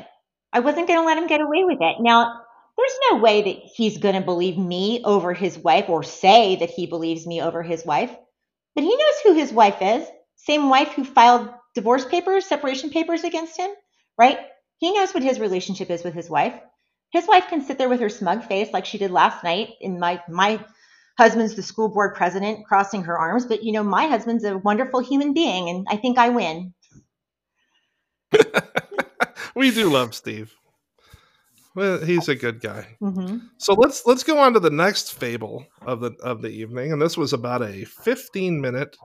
I wasn't going to let him get away with it. Now, there's no way that he's going to believe me over his wife or say that he believes me over his wife. But he knows who his wife is. Same wife who filed divorce papers, separation papers against him, right? He knows what his relationship is with his wife. His wife can sit there with her smug face like she did last night in my my husband's the school board president crossing her arms, but you know, my husband's a wonderful human being and I think I win. we do love Steve. Well, he's a good guy. Mm-hmm. So let's let's go on to the next fable of the of the evening, and this was about a 15 minute,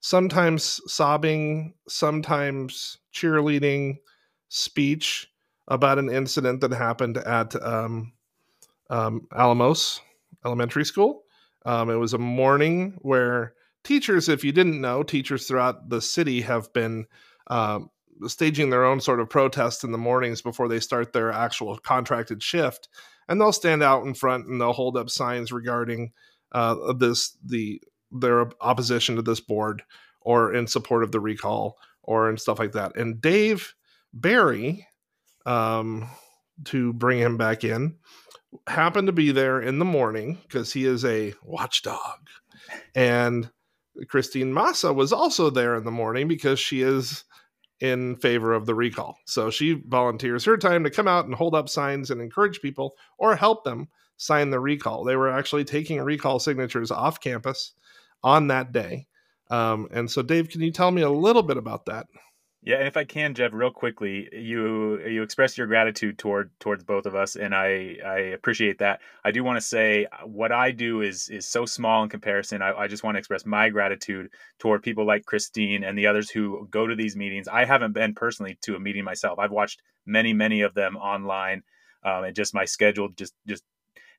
sometimes sobbing, sometimes cheerleading speech about an incident that happened at um, um, Alamos Elementary School. Um, it was a morning where teachers, if you didn't know, teachers throughout the city have been um, staging their own sort of protest in the mornings before they start their actual contracted shift, and they'll stand out in front and they'll hold up signs regarding uh, this the their opposition to this board or in support of the recall or and stuff like that. And Dave Berry, um, to bring him back in, happened to be there in the morning because he is a watchdog, and Christine Massa was also there in the morning because she is in favor of the recall. So she volunteers her time to come out and hold up signs and encourage people or help them sign the recall. They were actually taking recall signatures off campus on that day. Um, and so, Dave, can you tell me a little bit about that? Yeah, and if I can, Jeff, real quickly, you you expressed your gratitude toward towards both of us, and I I appreciate that. I do want to say uh, what I do is is so small in comparison. I, I just want to express my gratitude toward people like Christine and the others who go to these meetings. I haven't been personally to a meeting myself. I've watched many many of them online, um, and just my schedule just just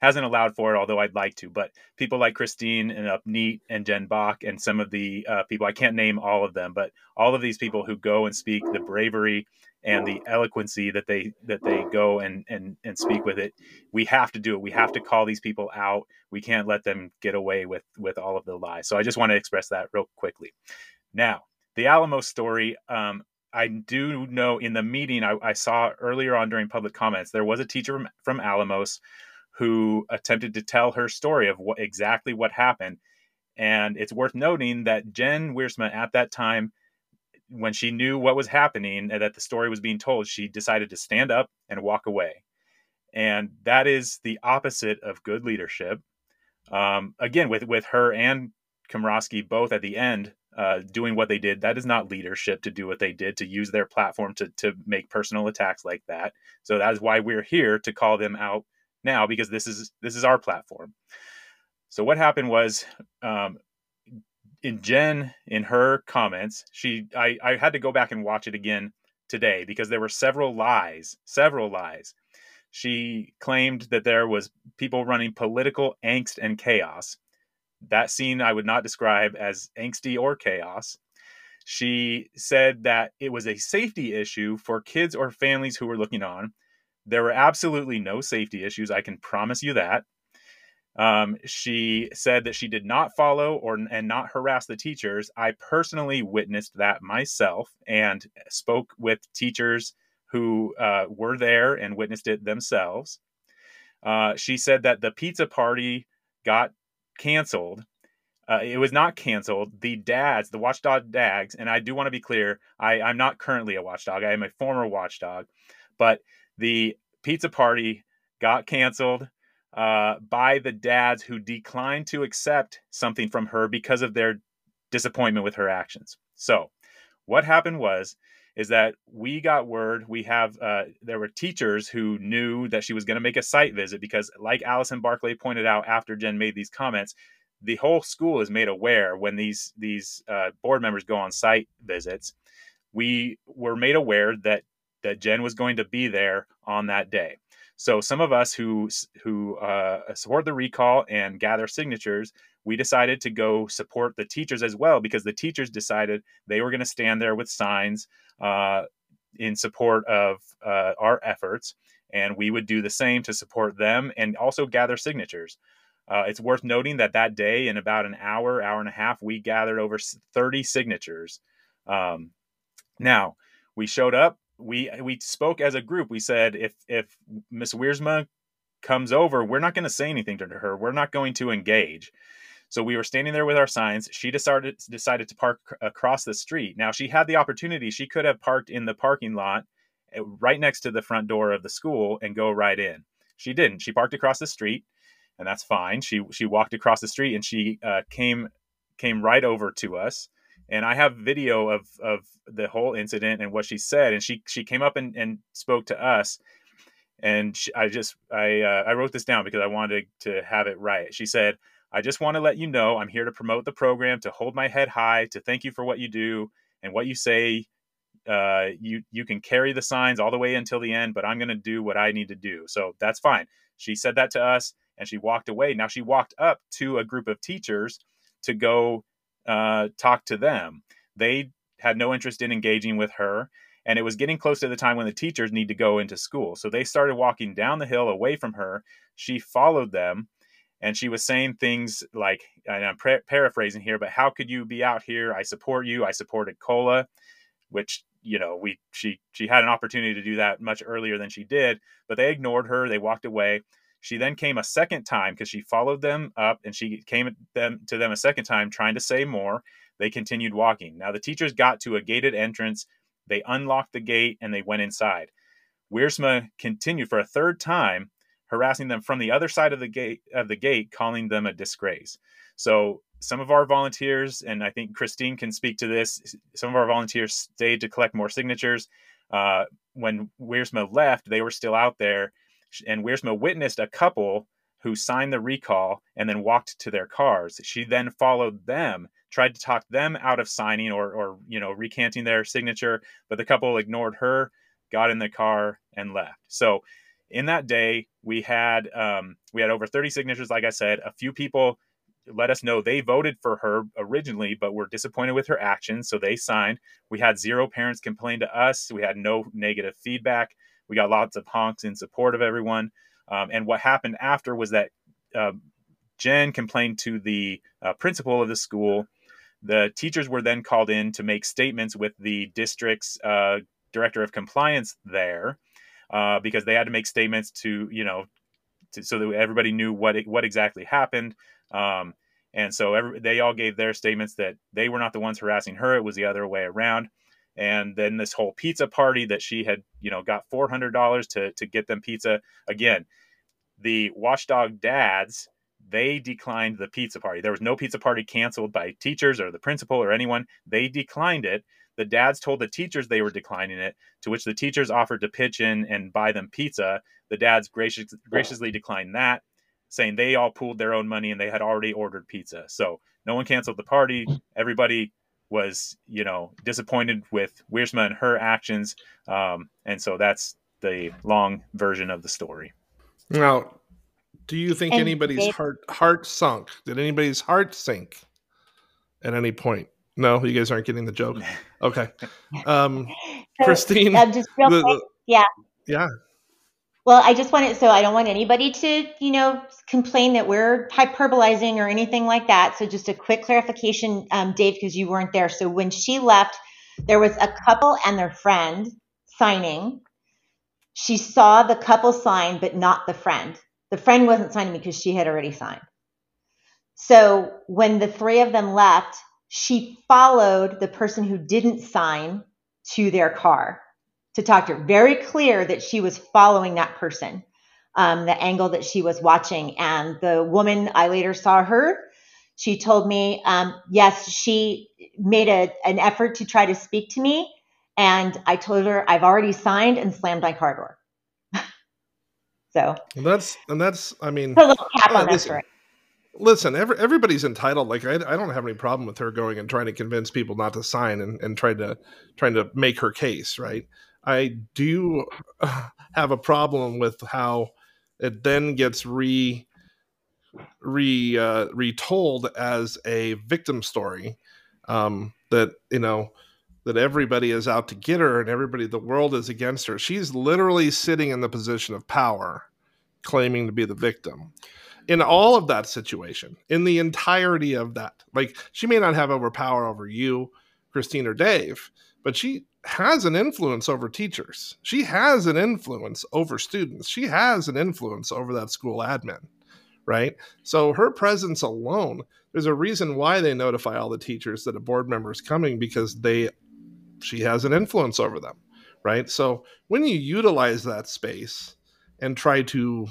hasn't allowed for it, although I'd like to. But people like Christine and Upneat and Jen Bach and some of the uh, people, I can't name all of them, but all of these people who go and speak the bravery and the eloquency that they that they go and and and speak with it we have to do it. We have to call these people out. We can't let them get away with with all of the lies. So i just want to express that real quickly. Now the alamo story um, I do know in the meeting I, I, saw earlier on during public comments, there was a teacher from, from Alamos who attempted to tell her story of what exactly what happened. And it's worth noting that Jen Wiersma at that time, when she knew what was happening and that the story was being told, she decided to stand up and walk away. And that is the opposite of good leadership. Um, again, with with her and Komrosky both at the end uh, doing what they did, that is not leadership to do what they did to use their platform to to make personal attacks like that. So that is why we're here to call them out now because this is this is our platform. So what happened was um, in Jen in her comments, she I, I had to go back and watch it again today because there were several lies, several lies. She claimed that there was people running political angst and chaos. That scene I would not describe as angsty or chaos. She said that it was a safety issue for kids or families who were looking on there were absolutely no safety issues. I can promise you that. Um, she said that she did not follow or and not harass the teachers. I personally witnessed that myself and spoke with teachers who uh, were there and witnessed it themselves. Uh, she said that the pizza party got canceled. Uh, it was not canceled. The dads, the watchdog dads, and I do want to be clear, I, I'm not currently a watchdog. I am a former watchdog, but the pizza party got canceled uh, by the dads who declined to accept something from her because of their disappointment with her actions. So, what happened was is that we got word we have uh, there were teachers who knew that she was going to make a site visit because like allison barclay pointed out after jen made these comments the whole school is made aware when these these uh, board members go on site visits. We were made aware that that Jen was going to be there on that day. So some of us who who uh, support the recall and gather signatures, we decided to go support the teachers as well because the teachers decided they were going to stand there with signs uh, in support of uh, our efforts, and we would do the same to support them and also gather signatures. Uh, it's worth noting that that day, in about an hour, hour and a half, we gathered over 30 signatures. Um, now, we showed up. We we spoke as a group. We said if if Miss Wiersma comes over, we're not going to say anything to her. We're not going to engage. So we were standing there with our signs. She decided decided to park across the street. Now she had the opportunity. She could have parked in the parking lot eh, right next to the front door of the school and go right in. She didn't. She parked across the street and that's fine. She she walked across the street and she uh, came came right over to us. And I have video of of the whole incident and what she said. And she she came up and, and spoke to us. And she, I just I uh, I wrote this down because I wanted to have it right. She said, "I just want to let you know I'm here to promote the program, to hold my head high, to thank you for what you do and what you say. Uh, you you can carry the signs all the way until the end, but I'm going to do what I need to do. So that's fine." She said that to us and she walked away. Now she walked up to a group of teachers to go uh, talk to them. They had no interest in engaging with her. And it was getting close to the time when the teachers need to go into school. So they started walking down the hill away from her. She followed them and she was saying things like, and I'm paraphrasing here, but how could you be out here? I support you. I supported COLA, which you know we she she had an opportunity to do that much earlier than she did, but they ignored her. They walked away. She then came a second time because she followed them up and she came them to them a second time trying to say more. They continued walking. Now the teachers got to a gated entrance. They unlocked the gate and they went inside. Wiersma continued for a third time, harassing them from the other side of the gate of the gate, calling them a disgrace. So some of our volunteers, and I think Christine can speak to this, some of our volunteers stayed to collect more signatures. Uh, when Wiersma left, they were still out there and Wiersma witnessed a couple who signed the recall and then walked to their cars. She then followed them, tried to talk them out of signing or, or you know, recanting their signature, but the couple ignored her, got in the car, and left. So, in that day, we had um, we had over 30 signatures. Like I said, a few people let us know they voted for her originally, but were disappointed with her actions, so they signed. We had zero parents complain to us. We had no negative feedback. We got lots of honks in support of everyone. Um, and what happened after was that uh, Jen complained to the uh, principal of the school. The teachers were then called in to make statements with the district's uh, director of compliance there uh, because they had to make statements to, you know, to, so that everybody knew what what exactly happened. Um, and so every, they all gave their statements that they were not the ones harassing her; it was the other way around and then this whole pizza party that she had you know got $400 to to get them pizza. Again the watchdog dads they declined the pizza party. There was no pizza party canceled by teachers or the principal or anyone. They declined it. The dads told the teachers they were declining it to which the teachers offered to pitch in and buy them pizza. The dads gracious, graciously declined that saying they all pooled their own money and they had already ordered pizza. So no one canceled the party. Hmm. Everybody was you know disappointed with Wiersma and her actions, um, and so that's the long version of the story. Now, do you think and anybody's they- heart heart sunk? Did anybody's heart sink at any point? No, you guys aren't getting the joke. Okay, um, so, Christine, uh, just real the, yeah, yeah. Well, I just want it so I don't want anybody to, you know, complain that we're hyperbolizing or anything like that. So just a quick clarification, um, Dave, because you weren't there. So when she left, there was a couple and their friend signing. She saw the couple sign, but not the friend. The friend wasn't signing because she had already signed. So when the three of them left, she followed the person who didn't sign to their car to talk to her. Very clear that she was following that person, um, the angle that she was watching. And the woman, I later saw her. She told me, um, yes, she made a, an effort to try to speak to me. And I told her I've already signed and slammed my car door. so that's, and that's, I mean, a little cap on that listen, every, everybody's entitled. Like I, I don't have any problem with her going and trying to convince people not to sign and, and trying to trying to make her case, right? I do have a problem with how it then gets re re uh, retold as a victim story um, that you know that everybody is out to get her and everybody the world is against her. She's literally sitting in the position of power claiming to be the victim. In all of that situation in the entirety of that like she may not have overpower over you christine or dave but she has an influence over teachers she has an influence over students she has an influence over that school admin right? So her presence alone, there's a reason why they notify all the teachers that a board member is coming because they she has an influence over them, right? So when you utilize that space and try to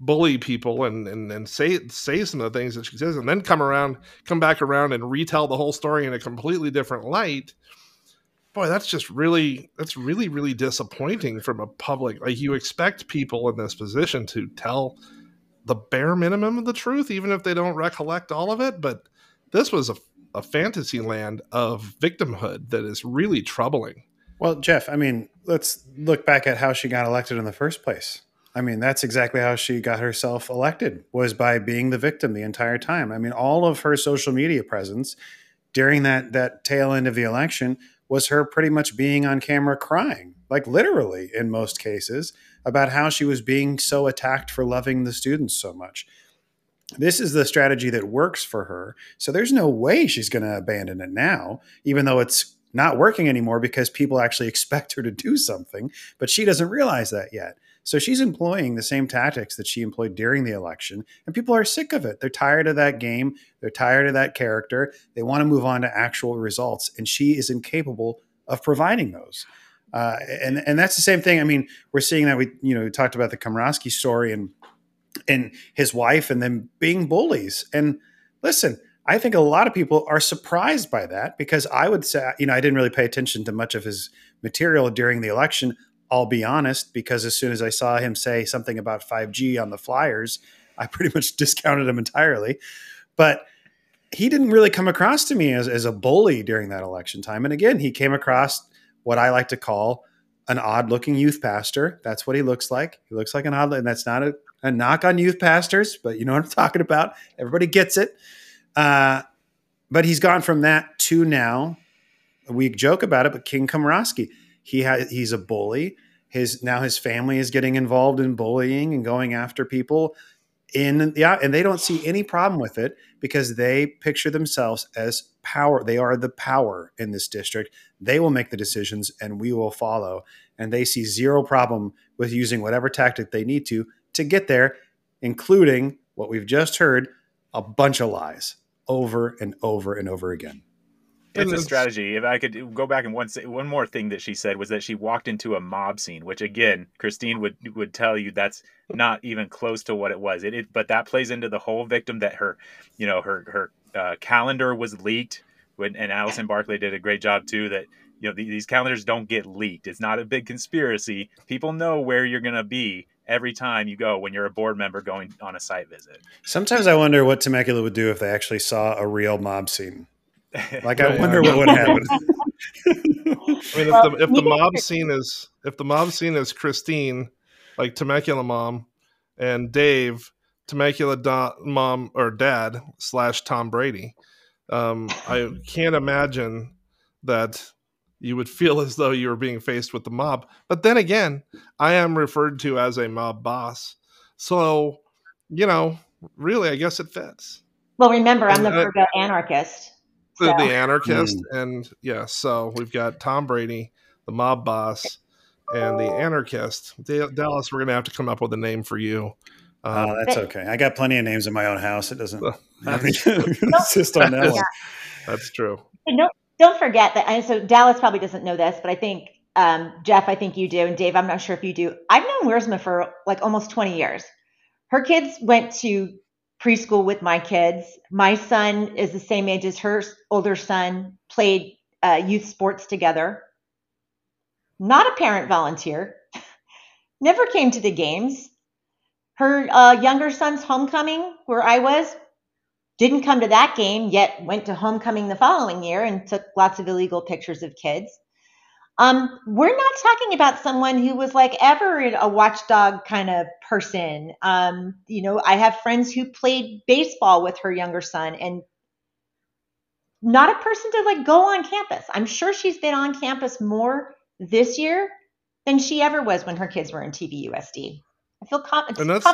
bully people and, and and say say some of the things that she says and then come around come back around and retell the whole story in a completely different light boy that's just really that's really really disappointing from a public like you expect people in this position to tell the bare minimum of the truth, even if they don't recollect all of it. But this was a, a fantasy land of victimhood that is really troubling. Well, Jeff, I mean, let's look back at how she got elected in the first place. I mean, that's exactly how she got herself elected was by being the victim the entire time. I mean, all of her social media presence during that that tail end of the election was her pretty much being on camera crying, like literally in most cases, about how she was being so attacked for loving the students so much. This is the strategy that works for her. So there's no way she's going to abandon it now, even though it's not working anymore because people actually expect her to do something, but she doesn't realize that yet. So she's employing the same tactics that she employed during the election, and people are sick of it. They're tired of that game. They're tired of that character. They want to move on to actual results, and she is incapable of providing those. Uh, and and that's the same thing. I mean, we're seeing that we you know we talked about the Komrosky story and and his wife and them being bullies. And listen, I think a lot of people are surprised by that because I would say you know I didn't really pay attention to much of his material during the election. I'll be honest, because as soon as I saw him say something about 5G on the flyers, I pretty much discounted him entirely. But he didn't really come across to me as, as a bully during that election time. And again, he came across what I like to call an odd looking youth pastor. That's what he looks like. He looks like an odd, and that's not a, a knock on youth pastors, but you know what I'm talking about. Everybody gets it. Uh, but he's gone from that to now. We joke about it, but King Komrosky he has he's a bully. His now his family is getting involved in bullying and going after people in yeah, and they don't see any problem with it because they picture themselves as power. They are the power in this district. They will make the decisions and we will follow. And they see zero problem with using whatever tactic they need to to get there, including what we've just heard a bunch of lies over and over and over again it's a strategy. If I could go back and one one more thing that she said was that she walked into a mob scene, which again, Christine would would tell you that's not even close to what it was. It, it but that plays into the whole victim that her, you know, her her uh, calendar was leaked. When, and Allison Barclay did a great job too. That you know these calendars don't get leaked. It's not a big conspiracy. People know where you're going to be every time you go when you're a board member going on a site visit. Sometimes I wonder what Temecula would do if they actually saw a real mob scene. Like I wonder what would happen. I mean, if the, if the mob scene is if the mob scene is Christine, like Temecula mom, and Dave, Temecula da- mom or dad slash Tom Brady, um, I can't imagine that you would feel as though you were being faced with the mob. But then again, I am referred to as a mob boss, so you know, really, I guess it fits. Well, remember, I'm the Virgo anarchist the, so. the anarchist, mm. and yeah, so we've got Tom Brady, the mob boss, and the anarchist. Dallas, we're gonna have to come up with a name for you. Uh, oh, that's okay. I got plenty of names in my own house. It doesn't insist on that one. That's true. don't, don't forget that. And so Dallas probably doesn't know this, but I think um, Jeff, I think you do, and Dave, I'm not sure if you do. I've known Wiersma for like almost 20 years. Her kids went to preschool with my kids. My son is the same age as her older son, played uh, youth sports together. Not a parent volunteer, never came to the games. Her uh, younger son's homecoming, where I was, didn't come to that game, yet went to homecoming the following year and took lots of illegal pictures of kids. Um, we're not talking about someone who was like ever a watchdog kind of person. Um, you know, I have friends who played baseball with her younger son and not a person to like go on campus. I'm sure she's been on campus more this year than she ever was when her kids were in TVUSD. I feel confident. And that's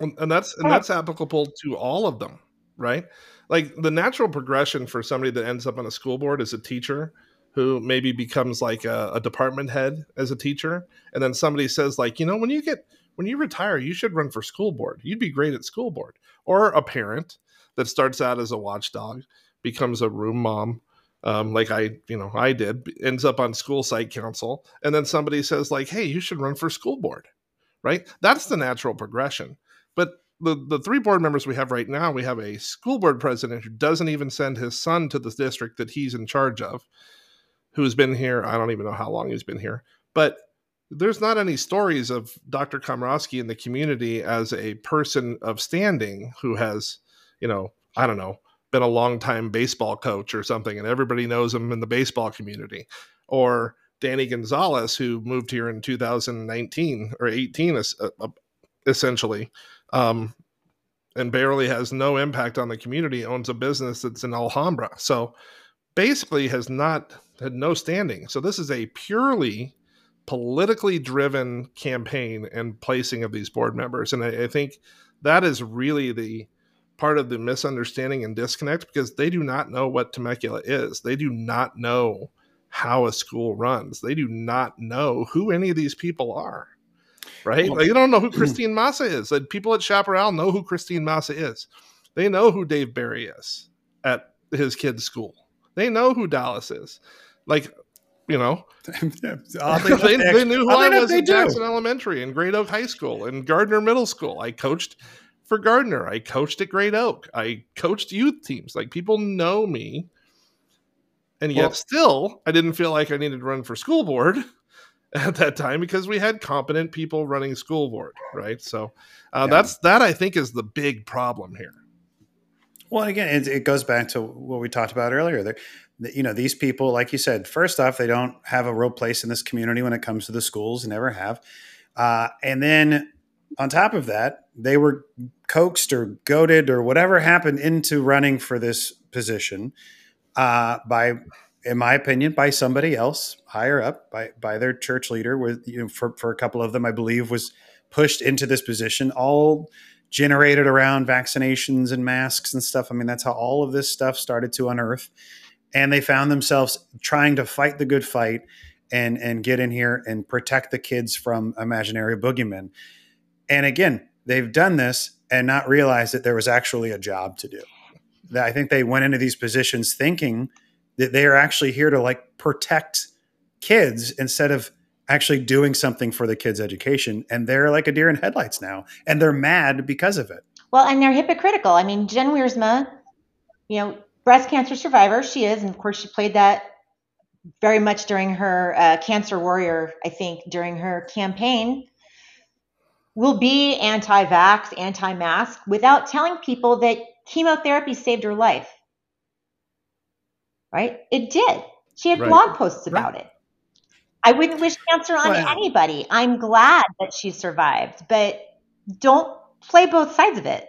and, and that's and that's applicable to all of them, right? Like the natural progression for somebody that ends up on a school board as a teacher who maybe becomes like a, a department head as a teacher, and then somebody says like, you know, when you get when you retire, you should run for school board. You'd be great at school board. Or a parent that starts out as a watchdog becomes a room mom um, like I, you know, I did, ends up on school site council, and then somebody says like, "Hey, you should run for school board," right? That's the natural progression. But the the three board members we have right now, we have a school board president who doesn't even send his son to the district that he's in charge of, who's been here. I don't even know how long he's been here, but there's not any stories of Dr. Komrosky in the community as a person of standing who has, you know, I don't know, been a long time baseball coach or something, and everybody knows him in the baseball community, or Danny Gonzalez, who moved here in 2019 or 18, uh, uh, essentially, um, and barely has no impact on the community. Owns a business that's in Alhambra, so basically has not had no standing. So this is a purely politically driven campaign and placing of these board members, and I, I think that is really the part of the misunderstanding and disconnect because they do not know what Temecula is. They do not know how a school runs. They do not know who any of these people are. Right? Well, they don't know who Christine Massa is. Like people at Chaparral know who Christine Massa is. They know who Dave Berry is at his kid's school. They know who Dallas is. Like, you know, they, they, knew who I was in Jackson Elementary and Great Oak High School and Gardner Middle School. I coached for Gardner. I coached at Great Oak. I coached youth teams. Like people know me. And yet well, still, I didn't feel like I needed to run for school board at that time because we had competent people running school board, right? So uh, yeah. that's that I think is the big problem here. Well, again, it, it, goes back to what we talked about earlier. That you know, these people, like you said, first off, they don't have a real place in this community when it comes to the schools, never have. Uh, and then on top of that, they were coaxed or goaded or whatever happened into running for this position uh, by, in my opinion, by somebody else higher up, by by their church leader. With you know, for for a couple of them, I believe was pushed into this position, all generated around vaccinations and masks and stuff. I mean, that's how all of this stuff started to unearth, and they found themselves trying to fight the good fight and and get in here and protect the kids from imaginary boogeymen and again, they've done this and not realized that there was actually a job to do. That I think they went into these positions thinking that they are actually here to like protect kids instead of actually doing something for the kids' education. And they're like a deer in headlights now, and they're mad because of it. Well, and they're hypocritical. I mean, Jen Wiersma, you know, breast cancer survivor, she is, and of course, she played that very much during her uh, cancer warrior. I think during her campaign will be anti vax, anti mask without telling people that chemotherapy saved her life. Right? It did. She had right. blog posts about right. it. I wouldn't wish cancer on well, anybody. I'm glad that she survived, but don't play both sides of it.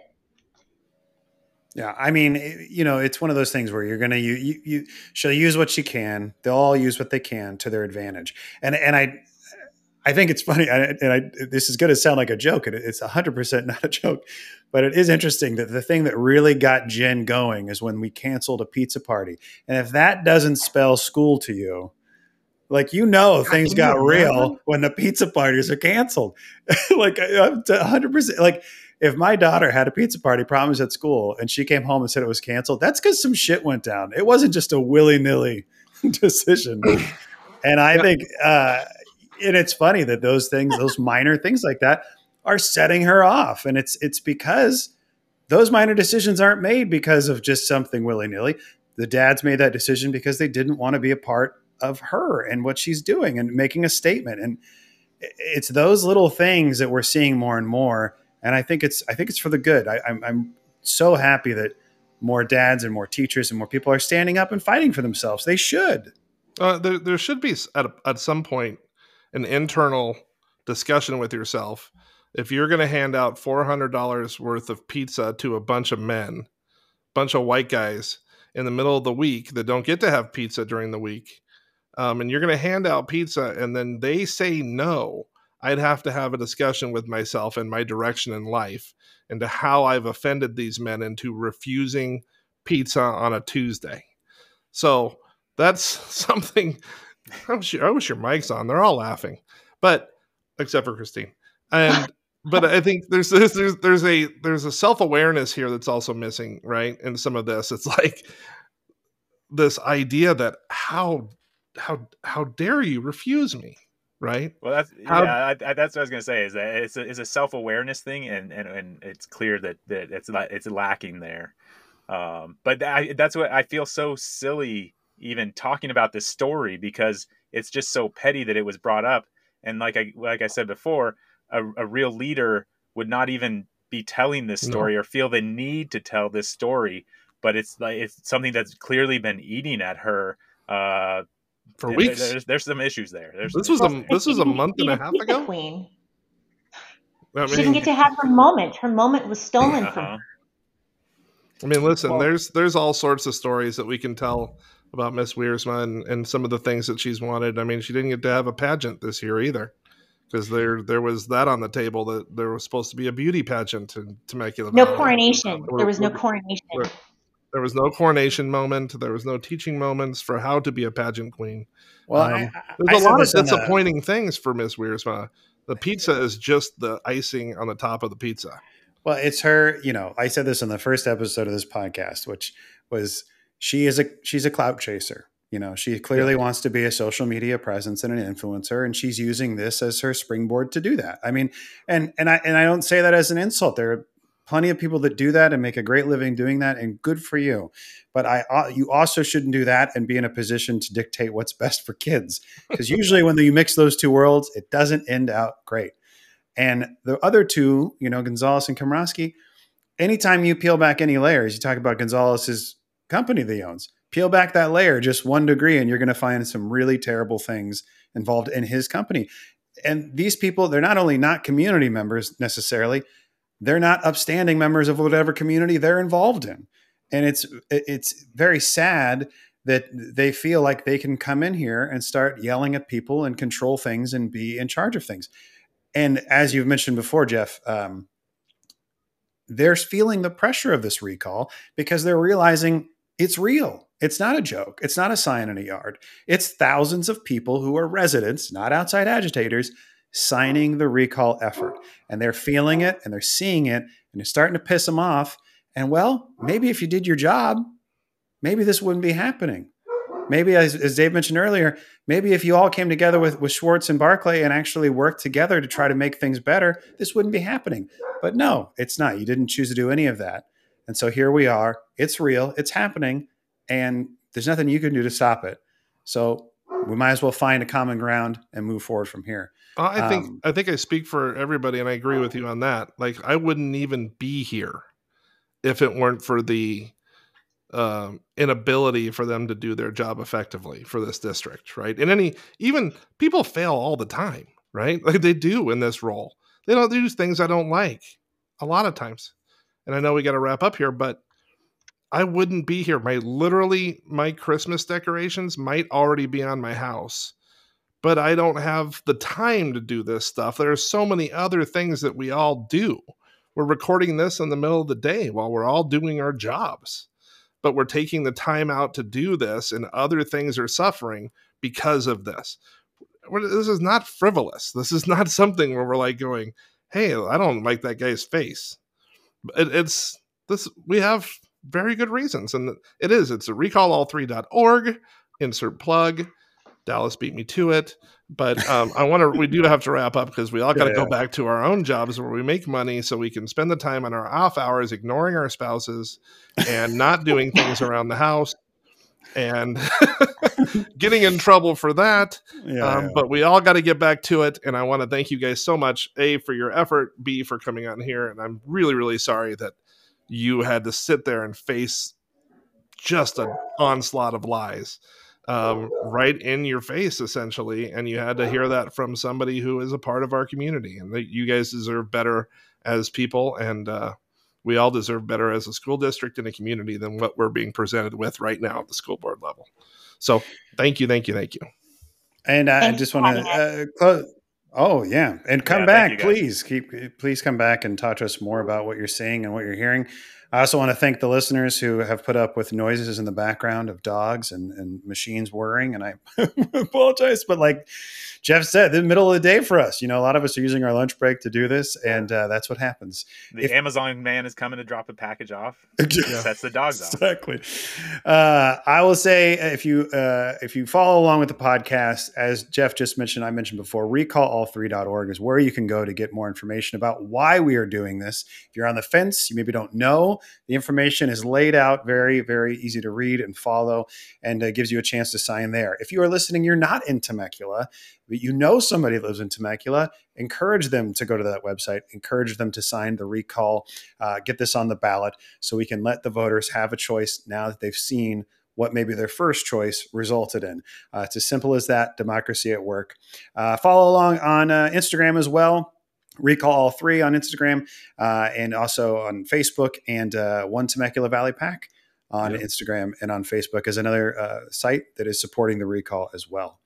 Yeah, I mean, eh, you know, it's one of those things where you're gonna you, you, you she'll use what she can. They'll all use what they can to their advantage. And and I I think it's funny, and I, this is going to sound like a joke, and it's 100% not a joke, but it is interesting that the thing that really got Jen going is when we canceled a pizza party. And if that doesn't spell school to you, like you know things got real when the pizza parties are canceled. like 100%. Like if my daughter had a pizza party promise at school and she came home and said it was canceled, that's because some shit went down. It wasn't just a willy nilly decision. and I think, uh, and it's funny that those things, those minor things like that, are setting her off, and it's it's because those minor decisions aren't made because of just something willy nilly. The dads made that decision because they didn't want to be a part of her and what she's doing and making a statement. And it's those little things that we're seeing more and more, and I think it's I think it's for the good. I, I'm I'm so happy that more dads and more teachers and more people are standing up and fighting for themselves. They should. Uh, there, there should be at, a, at some point an internal discussion with yourself. If you're going to hand out $400 worth of pizza to a bunch of men, bunch of white guys in the middle of the week that don't get to have pizza during the week, um, and you're going to hand out pizza and then they say no, I'd have to have a discussion with myself and my direction in life into how I've offended these men into refusing pizza on a Tuesday. So that's something. I wish, I wish your mic's on. They're all laughing, but except for Christine. And but I think there's there's there's, there's a there's a self awareness here that's also missing, right? In some of this, it's like this idea that how how how dare you refuse me right? Well that's how, yeah I, I, that's what i was gonna say is that it's a, it's a self-awareness thing and, and and it's clear that that it's it's lacking there. Um but I, that's what i feel so silly even talking about this story because it's just so petty that it was brought up. And like i like i said before a, a real leader would not even be telling this story no. or feel the need to tell this story but it's like it's something that's clearly been eating at her uh for weeks. There's, there's some issues there. There's this was a this was a month and a half ago. Queen. I mean, she didn't get to have her moment. Her moment was stolen uh-huh. from her. I mean, listen, well, there's there's all sorts of stories that we can tell about Miss Wiersma and, and some of the things that she's wanted. I mean, she didn't get to have a pageant this year either, because there there was that on the table that there was supposed to be a beauty pageant in Temecula. No coronation. There was no coronation. There was no coronation moment. There was no teaching moments for how to be a pageant queen. Well, um, I, I, there's I a lot of disappointing the... things for Miss Wiersma. The pizza is just the icing on the top of the pizza. Well, it's her. You know, I said this in the first episode of this podcast, which was she is a she's a clout chaser. You know, she clearly yeah. wants to be a social media presence and an influencer, and she's using this as her springboard to do that. I mean, and and I and I don't say that as an insult. There plenty of people that do that and make a great living doing that and good for you. But i uh, you also shouldn't do that and be in a position to dictate what's best for kids because usually when you mix those two worlds it doesn't end out great. And the other two you know gonzalez and komrosky anytime you peel back any layers you talk about gonzalez's company that he owns peel back that layer just one degree and you're going to find some really terrible things involved in his company. And these people they're not only not community members necessarily they're not upstanding members of whatever community they're involved in. And it's it's very sad that they feel like they can come in here and start yelling at people and control things and be in charge of things. And as you've mentioned before jeff um, they're feeling the pressure of this recall because they're realizing it's real. It's not a joke. It's not a sign in a yard. It's thousands of people who are residents not outside agitators signing the recall effort. And they're feeling it and they're seeing it and it's starting to piss them off. And well, maybe if you did your job, maybe this wouldn't be happening. Maybe, as, as Dave mentioned earlier, maybe if you all came together with, with Schwartz and Barclay and actually worked together to try to make things better, this wouldn't be happening. But no, it's not. You didn't choose to do any of that. And so here we are. It's real, it's happening, and there's nothing you can do to stop it. So we might as well find a common ground and move forward from here. I think um, I think I speak for everybody, and I agree with you on that. Like I wouldn't even be here if it weren't for the um, inability for them to do their job effectively for this district, right? And any even people fail all the time, right? Like they do in this role. They don't do things I don't like a lot of times. And I know we got to wrap up here, but I wouldn't be here. My literally my Christmas decorations might already be on my house but I don't have the time to do this stuff. There are so many other things that we all do. We're recording this in the middle of the day while we're all doing our jobs, but we're taking the time out to do this, and other things are suffering because of this. This is not frivolous. This is not something where we're like going, "Hey, I don't like that guy's face." It, it's this. We have very good reasons, and it is. It's a recallall3.org. Insert plug Dallas beat me to it. But um, I want to. We do have to wrap up because we all got to yeah, go back to our own jobs where we make money, so we can spend the time on our off hours ignoring our spouses and not doing things around the house and getting in trouble for that. Yeah, um, yeah. But we all got to get back to it. And I want to thank you guys so much, A, for your effort, B, for coming on here. And I'm really, really sorry that you had to sit there and face just an onslaught of lies um, right in your face, essentially. And you had to hear that from somebody who is a part of our community. And that you guys deserve better as people. And, uh, we all deserve better as a school district and a community than what we're being presented with right now at the school board level. So thank you, thank you, thank you. And I Thanks just want to uh, close. Oh yeah, and come Yeah, back, thank you, guys. please. Keep please come back and talk to us more about what you're seeing and what you're hearing. I also want to thank the listeners who have put up with noises in the background of dogs and, and machines whirring. And I apologize, but like Jeff said, the middle of the day for us. You know, a lot of us are using our lunch break to do this, and uh, that's what happens. The If- Amazon man is coming to drop a package off. Sets the dogs off. Exactly. Uh, I will say if you uh, if you follow along with the podcast, as Jeff just mentioned, I mentioned before, recallall3.org is where you can go to get more information about why we are doing this. If you're on the fence, you maybe don't know, the information is laid out very, very easy to read and follow, and uh, gives you a chance to sign there. If you are listening, you're not in Temecula, but you know somebody lives in Temecula, encourage them to go to that website, encourage them to sign the recall, uh, get this on the ballot so we can let the voters have a choice now that they've seen what maybe their first choice resulted in. Uh, it's as simple as that democracy at work. Uh, follow along on uh, Instagram as well. Recall all three on Instagram uh, and also on Facebook and uh, One Temecula Valley PAC on Yep. Instagram and on Facebook is another uh, site that is supporting the recall as well.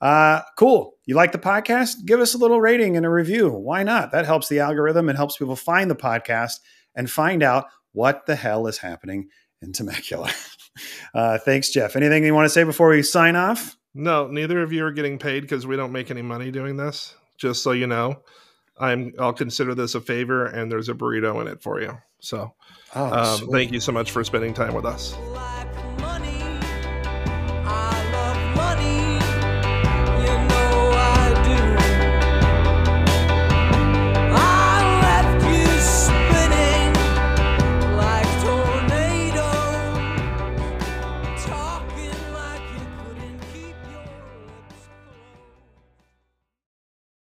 Uh, cool. You like the podcast? Give us a little rating and a review. Why not? That helps the algorithm and helps people find the podcast and find out what the hell is happening in Temecula. Uh, thanks, Jeff. Anything you want to say before we sign off? No, neither of you are getting paid because we don't make any money doing this. Just so you know, I'm I'll consider this a favor, and there's a burrito in it for you. So, Oh, um, thank you so much for spending time with us.